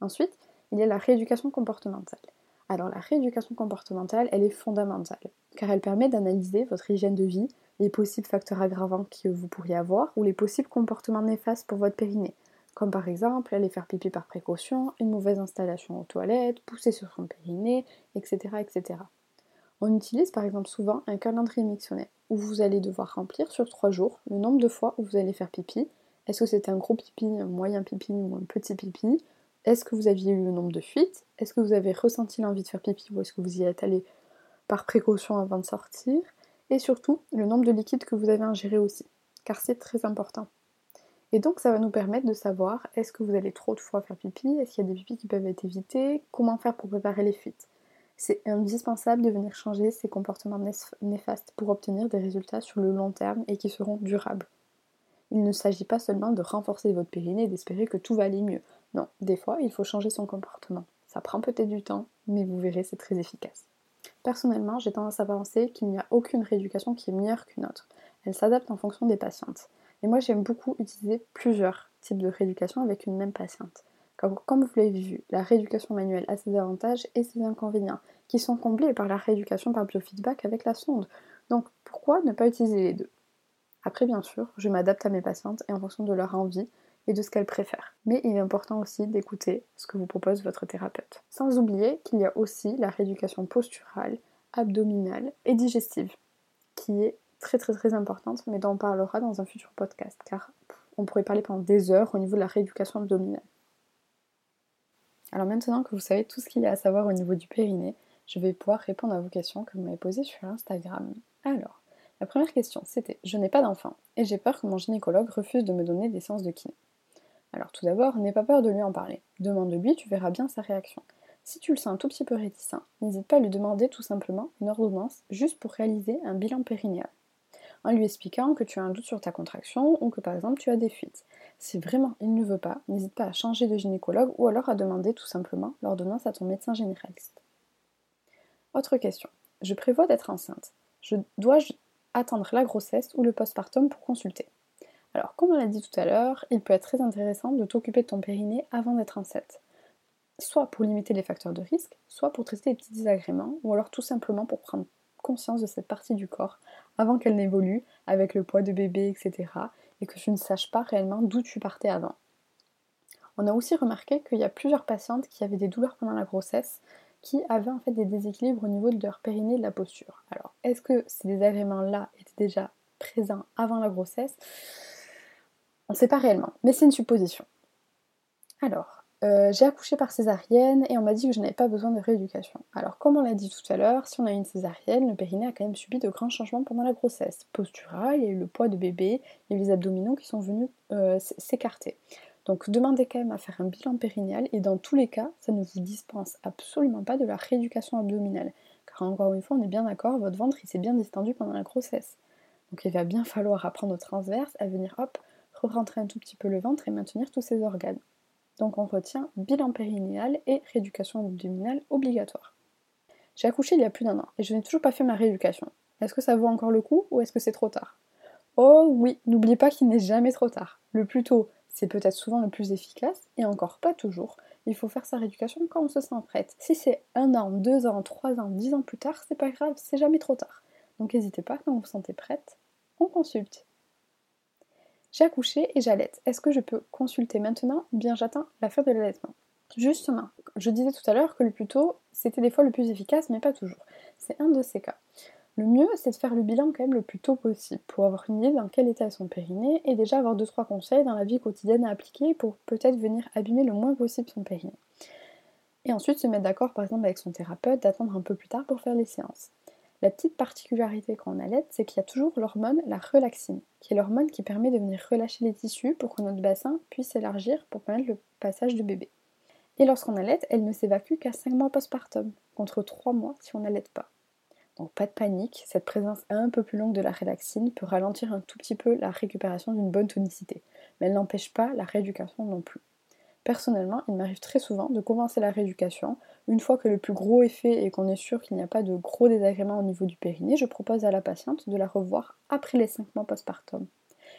Ensuite, il y a la rééducation comportementale. Alors la rééducation comportementale, elle est fondamentale, car elle permet d'analyser votre hygiène de vie, les possibles facteurs aggravants que vous pourriez avoir, ou les possibles comportements néfastes pour votre périnée, comme par exemple aller faire pipi par précaution, une mauvaise installation aux toilettes, pousser sur son périnée, etc. etc. On utilise par exemple souvent un calendrier mixionné, où vous allez devoir remplir sur trois jours le nombre de fois où vous allez faire pipi. Est-ce que c'est un gros pipi, un moyen pipi ou un petit pipi? Est-ce que vous aviez eu le nombre de fuites? Est-ce que vous avez ressenti l'envie de faire pipi ou est-ce que vous y êtes allé par précaution avant de sortir? Et surtout, le nombre de liquides que vous avez ingéré aussi, car c'est très important. Et donc ça va nous permettre de savoir est-ce que vous allez trop de fois faire pipi, est-ce qu'il y a des pipis qui peuvent être évités, comment faire pour préparer les fuites. C'est indispensable de venir changer ces comportements néfastes pour obtenir des résultats sur le long terme et qui seront durables. Il ne s'agit pas seulement de renforcer votre périnée et d'espérer que tout va aller mieux. Non, des fois, il faut changer son comportement. Ça prend peut-être du temps, mais vous verrez, c'est très efficace. Personnellement, j'ai tendance à penser qu'il n'y a aucune rééducation qui est meilleure qu'une autre. Elle s'adapte en fonction des patientes. Et moi, j'aime beaucoup utiliser plusieurs types de rééducation avec une même patiente. Comme vous l'avez vu, la rééducation manuelle a ses avantages et ses inconvénients, qui sont comblés par la rééducation par biofeedback avec la sonde. Donc pourquoi ne pas utiliser les deux? Après, bien sûr, je m'adapte à mes patientes et en fonction de leur envie, et de ce qu'elle préfère. Mais il est important aussi d'écouter ce que vous propose votre thérapeute. Sans oublier qu'il y a aussi la rééducation posturale, abdominale et digestive, qui est très très très importante, mais dont on parlera dans un futur podcast, car on pourrait parler pendant des heures au niveau de la rééducation abdominale. Alors maintenant que vous savez tout ce qu'il y a à savoir au niveau du périnée, je vais pouvoir répondre à vos questions que vous m'avez posées sur Instagram. Alors, la première question c'était Je n'ai pas d'enfant et j'ai peur que mon gynécologue refuse de me donner des séances de kiné. Alors tout d'abord, n'aie pas peur de lui en parler. Demande-lui, tu verras bien sa réaction. Si tu le sens un tout petit peu réticent, n'hésite pas à lui demander tout simplement une ordonnance juste pour réaliser un bilan périnéal. En lui expliquant que tu as un doute sur ta contraction ou que par exemple tu as des fuites. Si vraiment il ne veut pas, n'hésite pas à changer de gynécologue ou alors à demander tout simplement l'ordonnance à ton médecin généraliste. Autre question. Je prévois d'être enceinte. Je dois attendre la grossesse ou le postpartum pour consulter? Alors, comme on l'a dit tout à l'heure, il peut être très intéressant de t'occuper de ton périnée avant d'être enceinte. Soit pour limiter les facteurs de risque, soit pour tester les petits désagréments, ou alors tout simplement pour prendre conscience de cette partie du corps avant qu'elle n'évolue avec le poids de bébé, etc. et que tu ne saches pas réellement d'où tu partais avant. On a aussi remarqué qu'il y a plusieurs patientes qui avaient des douleurs pendant la grossesse qui avaient en fait des déséquilibres au niveau de leur périnée et de la posture. Alors, est-ce que ces désagréments-là étaient déjà présents avant la grossesse? On ne sait pas réellement, mais c'est une supposition. Alors, euh, j'ai accouché par césarienne et on m'a dit que je n'avais pas besoin de rééducation. Alors, comme on l'a dit tout à l'heure, si on a une césarienne, le périnée a quand même subi de grands changements pendant la grossesse. Postural, il y a eu le poids de bébé, il y a eu les abdominaux qui sont venus euh, s'écarter. Donc, demandez quand même à faire un bilan périnéal et dans tous les cas, ça ne vous dispense absolument pas de la rééducation abdominale. Car encore une fois, on est bien d'accord, votre ventre il s'est bien distendu pendant la grossesse. Donc, il va bien falloir apprendre au transverse à venir hop rentrer un tout petit peu le ventre et maintenir tous ses organes. Donc on retient bilan périnéal et rééducation abdominale obligatoire. J'ai accouché il y a plus d'un an et je n'ai toujours pas fait ma rééducation. Est-ce que ça vaut encore le coup ou est-ce que c'est trop tard? Oh oui, n'oubliez pas qu'il n'est jamais trop tard. Le plus tôt, c'est peut-être souvent le plus efficace et encore pas toujours. Il faut faire sa rééducation quand on se sent prête. Si c'est un an, deux ans, trois ans, dix ans plus tard, c'est pas grave, c'est jamais trop tard. Donc n'hésitez pas, quand vous vous sentez prête, on consulte. J'ai accouché et j'allaite. Est-ce que je peux consulter maintenant ou bien j'attends la fin de l'allaitement? Justement, je disais tout à l'heure que le plus tôt, c'était des fois le plus efficace, mais pas toujours. C'est un de ces cas. Le mieux, c'est de faire le bilan quand même le plus tôt possible pour avoir une idée dans quel état est son périnée et déjà avoir 2-3 conseils dans la vie quotidienne à appliquer pour peut-être venir abîmer le moins possible son périnée. Et ensuite se mettre d'accord par exemple avec son thérapeute d'attendre un peu plus tard pour faire les séances. La petite particularité quand on allait, c'est qu'il y a toujours l'hormone, la relaxine, qui est l'hormone qui permet de venir relâcher les tissus pour que notre bassin puisse s'élargir pour permettre le passage du bébé. Et lorsqu'on allait, elle ne s'évacue qu'à 5 mois postpartum, contre 3 mois si on n'allait pas. Donc pas de panique, cette présence un peu plus longue de la relaxine peut ralentir un tout petit peu la récupération d'une bonne tonicité, mais elle n'empêche pas la rééducation non plus. Personnellement, il m'arrive très souvent de commencer la rééducation. Une fois que le plus gros est fait et qu'on est sûr qu'il n'y a pas de gros désagréments au niveau du périnée, je propose à la patiente de la revoir après les 5 mois postpartum.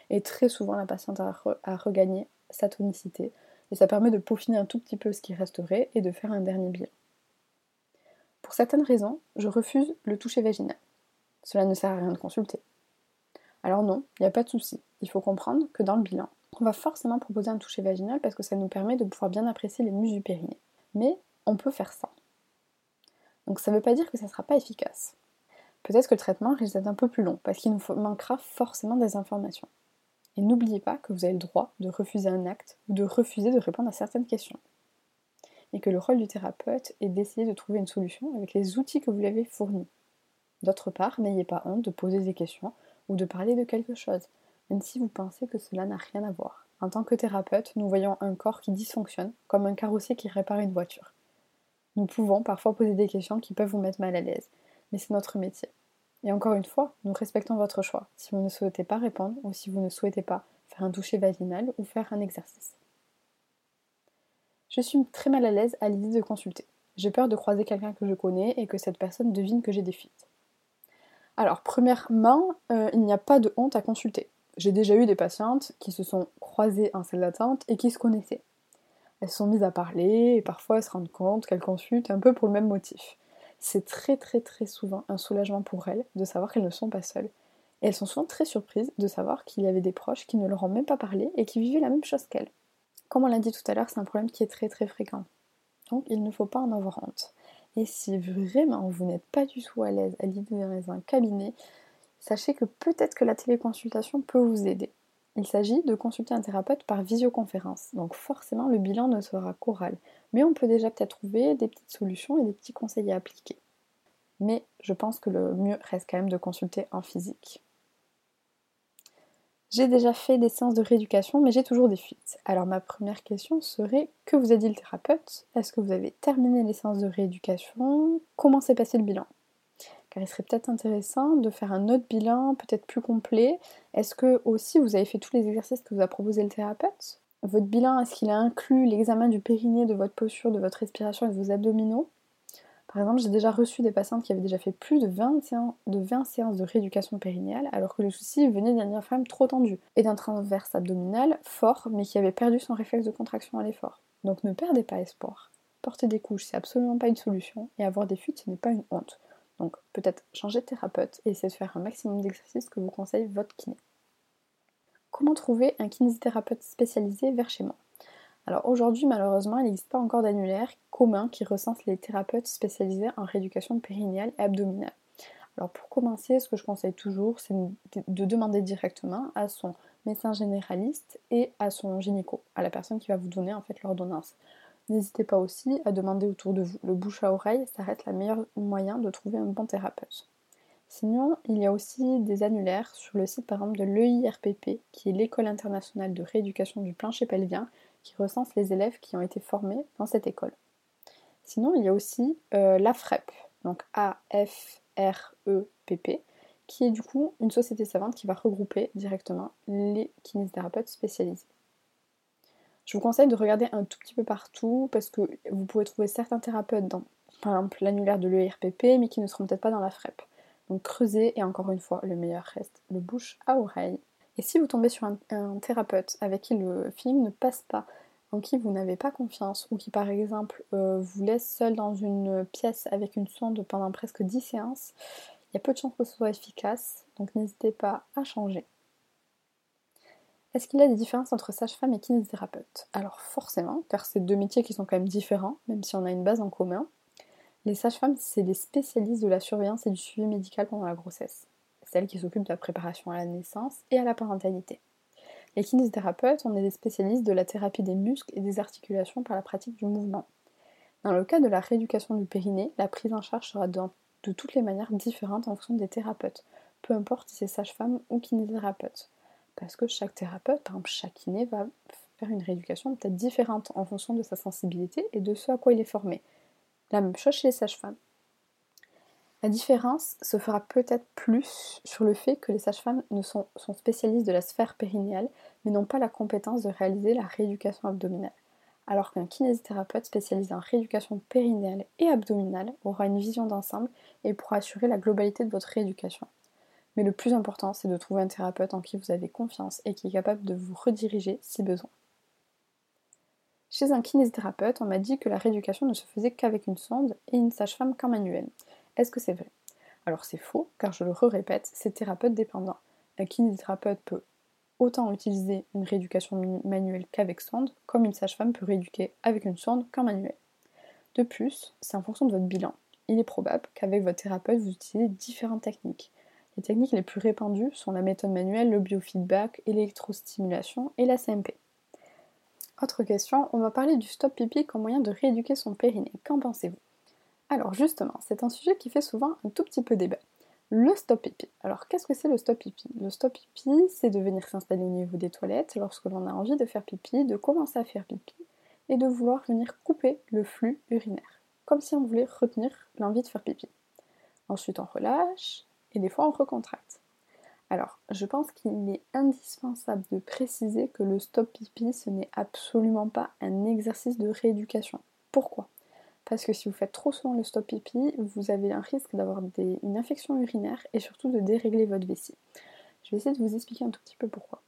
Et très souvent, la patiente a, regagné sa tonicité et ça permet de peaufiner un tout petit peu ce qui resterait et de faire un dernier bilan. Pour certaines raisons, je refuse le toucher vaginal. Cela ne sert à rien de consulter. Alors non, il n'y a pas de souci. Il faut comprendre que dans le bilan, on va forcément proposer un toucher vaginal parce que ça nous permet de pouvoir bien apprécier les muscles du. Mais on peut faire ça. Donc ça ne veut pas dire que ça ne sera pas efficace. Peut-être que le traitement risque d'être un peu plus long parce qu'il nous manquera forcément des informations. Et n'oubliez pas que vous avez le droit de refuser un acte ou de refuser de répondre à certaines questions. Et que le rôle du thérapeute est d'essayer de trouver une solution avec les outils que vous lui avez fournis. D'autre part, n'ayez pas honte de poser des questions ou de parler de quelque chose même si vous pensez que cela n'a rien à voir. En tant que thérapeute, nous voyons un corps qui dysfonctionne, comme un carrossier qui répare une voiture. Nous pouvons parfois poser des questions qui peuvent vous mettre mal à l'aise, mais c'est notre métier. Et encore une fois, nous respectons votre choix, si vous ne souhaitez pas répondre ou si vous ne souhaitez pas faire un toucher vaginal ou faire un exercice. Je suis très mal à l'aise à l'idée de consulter. J'ai peur de croiser quelqu'un que je connais et que cette personne devine que j'ai des fuites. Alors, premièrement, euh, il n'y a pas de honte à consulter. J'ai déjà eu des patientes qui se sont croisées en salle d'attente et qui se connaissaient. Elles se sont mises à parler et parfois elles se rendent compte qu'elles consultent un peu pour le même motif. C'est très très très souvent un soulagement pour elles de savoir qu'elles ne sont pas seules. Et elles sont souvent très surprises de savoir qu'il y avait des proches qui ne leur ont même pas parlé et qui vivaient la même chose qu'elles. Comme on l'a dit tout à l'heure, c'est un problème qui est très très fréquent. Donc il ne faut pas en avoir honte. Et si vraiment vous n'êtes pas du tout à l'aise à l'idée d'aller dans un cabinet, sachez que peut-être que la téléconsultation peut vous aider. Il s'agit de consulter un thérapeute par visioconférence, donc forcément le bilan ne sera qu'oral, mais on peut déjà peut-être trouver des petites solutions et des petits conseils à appliquer. Mais je pense que le mieux reste quand même de consulter en physique. J'ai déjà fait des séances de rééducation, mais j'ai toujours des fuites. Alors ma première question serait que vous a dit le thérapeute? Est-ce que vous avez terminé les séances de rééducation? Comment s'est passé le bilan? Car il serait peut-être intéressant de faire un autre bilan, peut-être plus complet. Est-ce que aussi vous avez fait tous les exercices que vous a proposé le thérapeute? Votre bilan, est-ce qu'il a inclus l'examen du périnée, de votre posture, de votre respiration et de vos abdominaux? Par exemple, j'ai déjà reçu des patientes qui avaient déjà fait plus de 20 séances de, 20 séances de rééducation périnéale, alors que le souci venait d'un diaphragme trop tendu et d'un transverse abdominal fort, mais qui avait perdu son réflexe de contraction à l'effort. Donc ne perdez pas espoir. Porter des couches, c'est absolument pas une solution, et avoir des fuites, ce n'est pas une honte. Donc peut-être changer de thérapeute et essayer de faire un maximum d'exercices que vous conseille votre kiné. Comment trouver un kinésithérapeute spécialisé vers chez moi? Alors aujourd'hui malheureusement il n'existe pas encore d'annulaire commun qui recense les thérapeutes spécialisés en rééducation périnéale et abdominale. Alors pour commencer, ce que je conseille toujours, c'est de demander directement à son médecin généraliste et à son gynéco, à la personne qui va vous donner en fait l'ordonnance. N'hésitez pas aussi à demander autour de vous. Le bouche à oreille, ça reste le meilleur moyen de trouver un bon thérapeute. Sinon, il y a aussi des annulaires sur le site par exemple de l'EIRPP, qui est l'École internationale de rééducation du plancher pelvien, qui recense les élèves qui ont été formés dans cette école. Sinon, il y a aussi euh, l'AFREP, donc A-F-R-E-P-P, qui est du coup une société savante qui va regrouper directement les kinésithérapeutes spécialisés. Je vous conseille de regarder un tout petit peu partout parce que vous pouvez trouver certains thérapeutes dans, par exemple, l'annulaire de l'ERPP, mais qui ne seront peut-être pas dans la FREP. Donc creusez et encore une fois, le meilleur reste le bouche à oreille. Et si vous tombez sur un, thérapeute avec qui le film ne passe pas, en qui vous n'avez pas confiance, ou qui par exemple euh, vous laisse seul dans une pièce avec une sonde pendant presque 10 séances, il y a peu de chances que ce soit efficace, donc n'hésitez pas à changer. Est-ce qu'il y a des différences entre sage-femme et kinésithérapeute Alors forcément, car c'est deux métiers qui sont quand même différents, même si on a une base en commun. Les sages-femmes, c'est des spécialistes de la surveillance et du suivi médical pendant la grossesse. Celles qui s'occupent de la préparation à la naissance et à la parentalité. Les kinésithérapeutes, on est des spécialistes de la thérapie des muscles et des articulations par la pratique du mouvement. Dans le cas de la rééducation du périnée, la prise en charge sera de, de toutes les manières différentes en fonction des thérapeutes, peu importe si c'est sage-femme ou kinésithérapeute parce que chaque thérapeute, par exemple chaque kiné, va faire une rééducation peut-être différente en fonction de sa sensibilité et de ce à quoi il est formé. La même chose chez les sages-femmes. La différence se fera peut-être plus sur le fait que les sages-femmes sont, sont spécialistes de la sphère périnéale, mais n'ont pas la compétence de réaliser la rééducation abdominale. Alors qu'un kinésithérapeute spécialisé en rééducation périnéale et abdominale aura une vision d'ensemble et pourra assurer la globalité de votre rééducation. Mais le plus important, c'est de trouver un thérapeute en qui vous avez confiance et qui est capable de vous rediriger si besoin. Chez un kinésithérapeute, on m'a dit que la rééducation ne se faisait qu'avec une sonde et une sage-femme qu'en manuel. Est-ce que c'est vrai? Alors c'est faux, car je le répète, c'est thérapeute dépendant. Un kinésithérapeute peut autant utiliser une rééducation manuelle qu'avec sonde, comme une sage-femme peut rééduquer avec une sonde qu'en manuel. De plus, c'est en fonction de votre bilan. Il est probable qu'avec votre thérapeute, vous utilisez différentes techniques. Les techniques les plus répandues sont la méthode manuelle, le biofeedback, l'électrostimulation et la CMP. Autre question, on va parler du stop pipi comme moyen de rééduquer son périnée. Qu'en pensez-vous? Alors justement, c'est un sujet qui fait souvent un tout petit peu débat. Le stop pipi. Alors qu'est-ce que c'est le stop pipi? Le stop pipi, c'est de venir s'installer au niveau des toilettes lorsque l'on a envie de faire pipi, de commencer à faire pipi et de vouloir venir couper le flux urinaire, comme si on voulait retenir l'envie de faire pipi. Ensuite on relâche et des fois on recontracte. Alors, je pense qu'il est indispensable de préciser que le stop pipi, ce n'est absolument pas un exercice de rééducation. Pourquoi? Parce que si vous faites trop souvent le stop pipi, vous avez un risque d'avoir une infection urinaire et surtout de dérégler votre vessie. Je vais essayer de vous expliquer un tout petit peu pourquoi.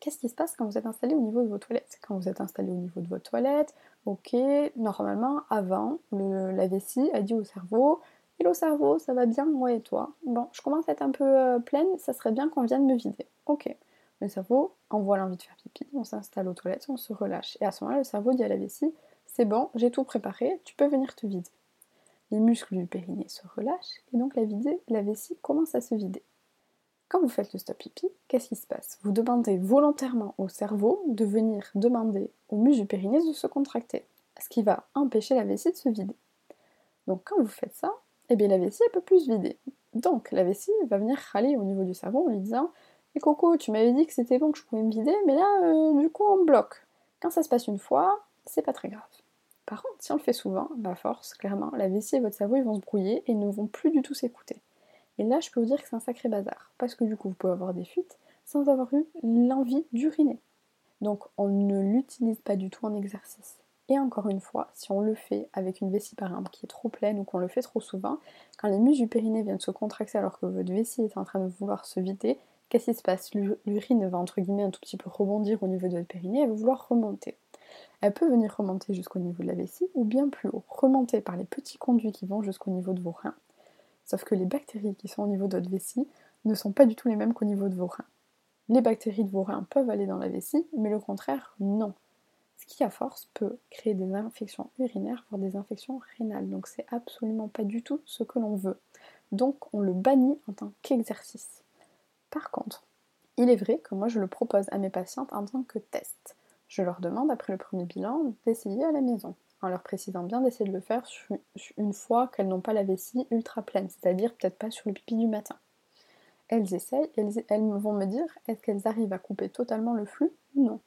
Qu'est-ce qui se passe quand vous êtes installé au niveau de vos toilettes? Quand vous êtes installé au niveau de votre toilette, ok, normalement, avant, la vessie a dit au cerveau Hello cerveau, ça va bien, moi et toi? Bon, je commence à être un peu euh, pleine, ça serait bien qu'on vienne me vider. Ok. Le cerveau envoie l'envie de faire pipi, on s'installe aux toilettes, on se relâche. Et à ce moment-là, le cerveau dit à la vessie c'est bon, j'ai tout préparé, tu peux venir te vider. Les muscles du périnée se relâchent et donc la, la vessie commence à se vider. Quand vous faites le stop pipi, qu'est-ce qui se passe? Vous demandez volontairement au cerveau de venir demander aux muscles du périnée de se contracter, ce qui va empêcher la vessie de se vider. Donc quand vous faites ça, eh bien la vessie elle peut plus se vider. Donc la vessie va venir râler au niveau du cerveau en lui disant Et «Eh, Coco, tu m'avais dit que c'était bon que je pouvais me vider, mais là euh, du coup on bloque. Quand ça se passe une fois, c'est pas très grave. Par contre, si on le fait souvent, bah force, clairement, la vessie et votre cerveau ils vont se brouiller et ne vont plus du tout s'écouter. Et là, je peux vous dire que c'est un sacré bazar, parce que du coup, vous pouvez avoir des fuites sans avoir eu l'envie d'uriner. Donc, on ne l'utilise pas du tout en exercice. Et encore une fois, si on le fait avec une vessie par exemple qui est trop pleine ou qu'on le fait trop souvent, quand les muscles du périnée viennent se contracter alors que votre vessie est en train de vouloir se vider, qu'est-ce qui se passe? L'urine va entre guillemets un tout petit peu rebondir au niveau de votre périnée, elle va vouloir remonter. Elle peut venir remonter jusqu'au niveau de la vessie ou bien plus haut, remonter par les petits conduits qui vont jusqu'au niveau de vos reins. Sauf que les bactéries qui sont au niveau de votre vessie ne sont pas du tout les mêmes qu'au niveau de vos reins. Les bactéries de vos reins peuvent aller dans la vessie, mais le contraire, non. Ce qui, à force, peut créer des infections urinaires, voire des infections rénales. Donc c'est absolument pas du tout ce que l'on veut. Donc on le bannit en tant qu'exercice. Par contre, il est vrai que moi je le propose à mes patientes en tant que test. Je leur demande, après le premier bilan, d'essayer à la maison, en leur précisant bien d'essayer de le faire une fois qu'elles n'ont pas la vessie ultra pleine, c'est-à-dire peut-être pas sur le pipi du matin. Elles essayent, elles, elles vont me dire est-ce qu'elles arrivent à couper totalement le flux ou non?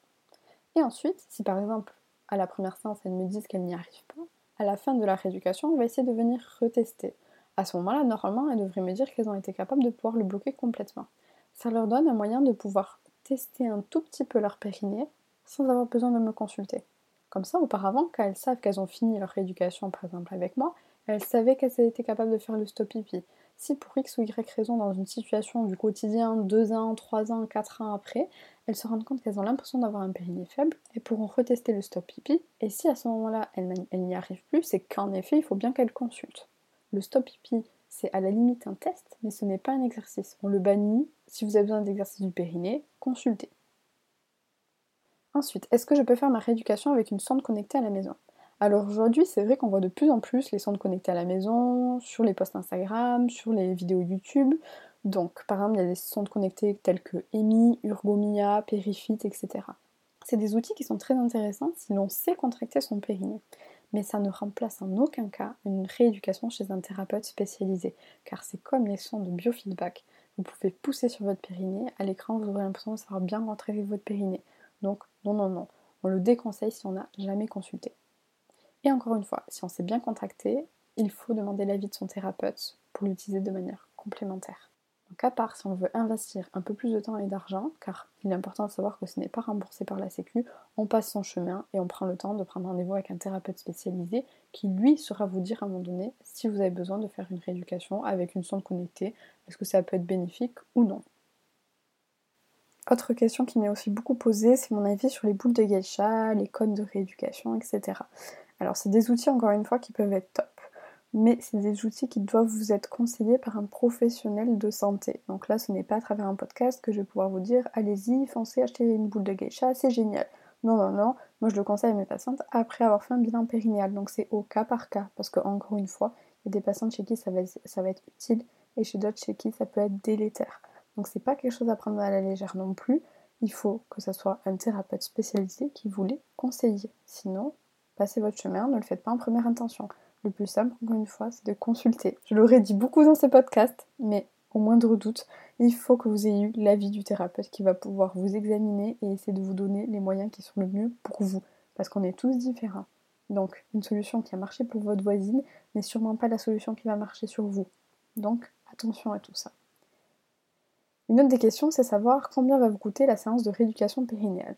Et ensuite, si par exemple à la première séance elles me disent qu'elles n'y arrivent pas, à la fin de la rééducation, on va essayer de venir retester. À ce moment-là, normalement, elles devraient me dire qu'elles ont été capables de pouvoir le bloquer complètement. Ça leur donne un moyen de pouvoir tester un tout petit peu leur périnée sans avoir besoin de me consulter. Comme ça, auparavant, quand elles savent qu'elles ont fini leur rééducation, par exemple avec moi, elles savaient qu'elles étaient capables de faire le stop pipi. Si pour X ou Y raison, dans une situation du quotidien, deux ans, trois ans, quatre ans après, elles se rendent compte qu'elles ont l'impression d'avoir un périnée faible, elles pourront retester le stop pipi, et si à ce moment-là, elles, n'y arrivent plus, c'est qu'en effet, il faut bien qu'elles consultent. Le stop pipi, c'est à la limite un test, mais ce n'est pas un exercice. On le bannit. Si vous avez besoin d'exercice du périnée, consultez. Ensuite, est-ce que je peux faire ma rééducation avec une sonde connectée à la maison? Alors aujourd'hui, c'est vrai qu'on voit de plus en plus les sondes connectées à la maison, sur les posts Instagram, sur les vidéos YouTube. Donc, par exemple, il y a des sondes connectées telles que EMI, Urgomia, Perifit, etc. C'est des outils qui sont très intéressants si l'on sait contracter son périnée. Mais ça ne remplace en aucun cas une rééducation chez un thérapeute spécialisé, car c'est comme les sondes de biofeedback. Vous pouvez pousser sur votre périnée, à l'écran vous aurez l'impression de savoir bien rentrer votre périnée. Donc non, non, non. On le déconseille si on n'a jamais consulté. Et encore une fois, si on s'est bien contacté, il faut demander l'avis de son thérapeute pour l'utiliser de manière complémentaire. Donc à part si on veut investir un peu plus de temps et d'argent, car il est important de savoir que ce n'est pas remboursé par la Sécu, on passe son chemin et on prend le temps de prendre rendez-vous avec un thérapeute spécialisé qui lui saura vous dire à un moment donné si vous avez besoin de faire une rééducation avec une sonde connectée, est-ce que ça peut être bénéfique ou non. Autre question qui m'est aussi beaucoup posée, c'est mon avis sur les boules de geisha, les codes de rééducation, etc. Alors c'est des outils encore une fois qui peuvent être top mais c'est des outils qui doivent vous être conseillés par un professionnel de santé. Donc là, ce n'est pas à travers un podcast que je vais pouvoir vous dire allez-y, foncez, achetez une boule de geisha, c'est génial. Non, non, non, moi je le conseille à mes patientes après avoir fait un bilan périnéal. Donc c'est au cas par cas, parce que encore une fois, il y a des patientes chez qui ça va, ça être utile et chez d'autres chez qui ça peut être délétère. Donc c'est pas quelque chose à prendre à la légère non plus. Il faut que ce soit un thérapeute spécialisé qui vous les conseille. Sinon, passez votre chemin, ne le faites pas en première intention. Le plus simple, encore une fois, c'est de consulter. Je l'aurais dit beaucoup dans ces podcasts, mais au moindre doute, il faut que vous ayez eu l'avis du thérapeute qui va pouvoir vous examiner et essayer de vous donner les moyens qui sont le mieux pour vous. Parce qu'on est tous différents. Donc, une solution qui a marché pour votre voisine n'est sûrement pas la solution qui va marcher sur vous. Donc, attention à tout ça. Une autre des questions, c'est savoir combien va vous coûter la séance de rééducation périnéale.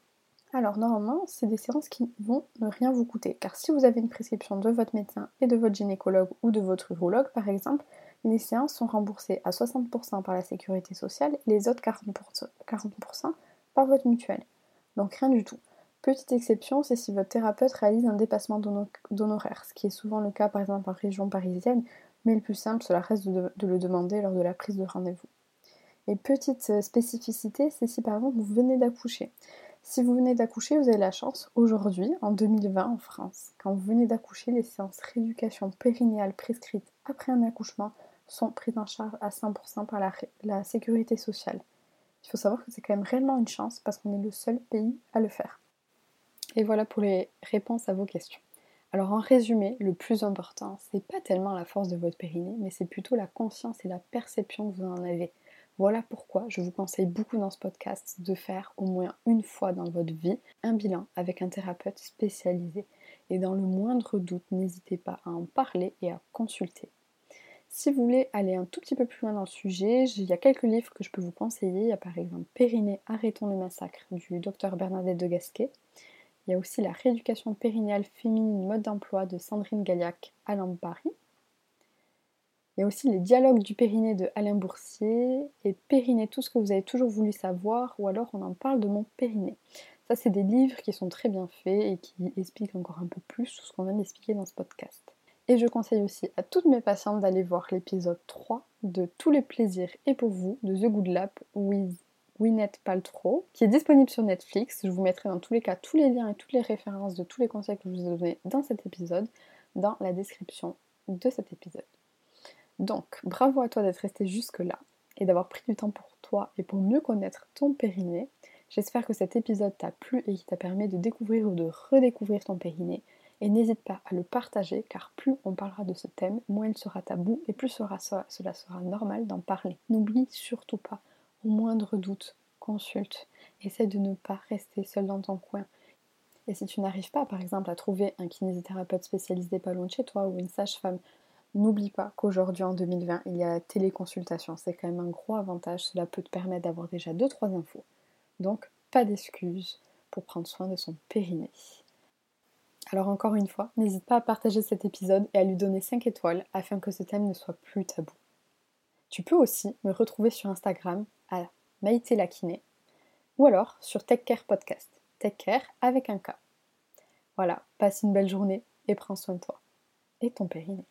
Alors normalement, c'est des séances qui vont ne rien vous coûter, car si vous avez une prescription de votre médecin et de votre gynécologue ou de votre urologue par exemple, les séances sont remboursées à 60% par la sécurité sociale et les autres 40%, 40 par votre mutuelle. Donc rien du tout. Petite exception, c'est si votre thérapeute réalise un dépassement d'honoraires, ce qui est souvent le cas par exemple en région parisienne, mais le plus simple, cela reste de, de le demander lors de la prise de rendez-vous. Et petite spécificité, c'est si par exemple vous venez d'accoucher. Si vous venez d'accoucher, vous avez la chance aujourd'hui, en 2020 en France, quand vous venez d'accoucher, les séances rééducation périnéale prescrites après un accouchement sont prises en charge à 100% par la, la sécurité sociale. Il faut savoir que c'est quand même réellement une chance parce qu'on est le seul pays à le faire. Et voilà pour les réponses à vos questions. Alors en résumé, le plus important, c'est pas tellement la force de votre périnée, mais c'est plutôt la conscience et la perception que vous en avez. Voilà pourquoi je vous conseille beaucoup dans ce podcast de faire au moins une fois dans votre vie un bilan avec un thérapeute spécialisé. Et dans le moindre doute, n'hésitez pas à en parler et à consulter. Si vous voulez aller un tout petit peu plus loin dans le sujet, il y a quelques livres que je peux vous conseiller. Il y a par exemple Périnée, arrêtons le massacre du docteur Bernadette de Gasquet. Il y a aussi La rééducation périnéale féminine mode d'emploi de Sandrine Gaillac, Alain Paris. Il y a aussi les dialogues du périnée de Alain Boursier et Périnée, tout ce que vous avez toujours voulu savoir, ou alors on en parle de mon périnée. Ça, c'est des livres qui sont très bien faits et qui expliquent encore un peu plus tout ce qu'on vient d'expliquer dans ce podcast. Et je conseille aussi à toutes mes patientes d'aller voir l'épisode 3 de Tous les plaisirs et pour vous de The Good Lap with Gwyneth Paltrow, qui est disponible sur Netflix. Je vous mettrai dans tous les cas tous les liens et toutes les références de tous les conseils que je vous ai donnés dans cet épisode dans la description de cet épisode. Donc, bravo à toi d'être resté jusque-là et d'avoir pris du temps pour toi et pour mieux connaître ton périnée. J'espère que cet épisode t'a plu et qu'il t'a permis de découvrir ou de redécouvrir ton périnée. Et n'hésite pas à le partager car plus on parlera de ce thème, moins il sera tabou et plus cela sera normal d'en parler. N'oublie surtout pas, au moindre doute, consulte. Essaie de ne pas rester seul dans ton coin. Et si tu n'arrives pas, par exemple, à trouver un kinésithérapeute spécialisé pas loin de chez toi ou une sage-femme N'oublie pas qu'aujourd'hui en 2020, il y a téléconsultation. C'est quand même un gros avantage. Cela peut te permettre d'avoir déjà 2-3 infos. Donc, pas d'excuses pour prendre soin de son périnée. Alors encore une fois, n'hésite pas à partager cet épisode et à lui donner 5 étoiles afin que ce thème ne soit plus tabou. Tu peux aussi me retrouver sur Instagram à Maïté Lakiné ou alors sur Tech Care Podcast. Tech Care avec un K. Voilà, passe une belle journée et prends soin de toi et ton périnée.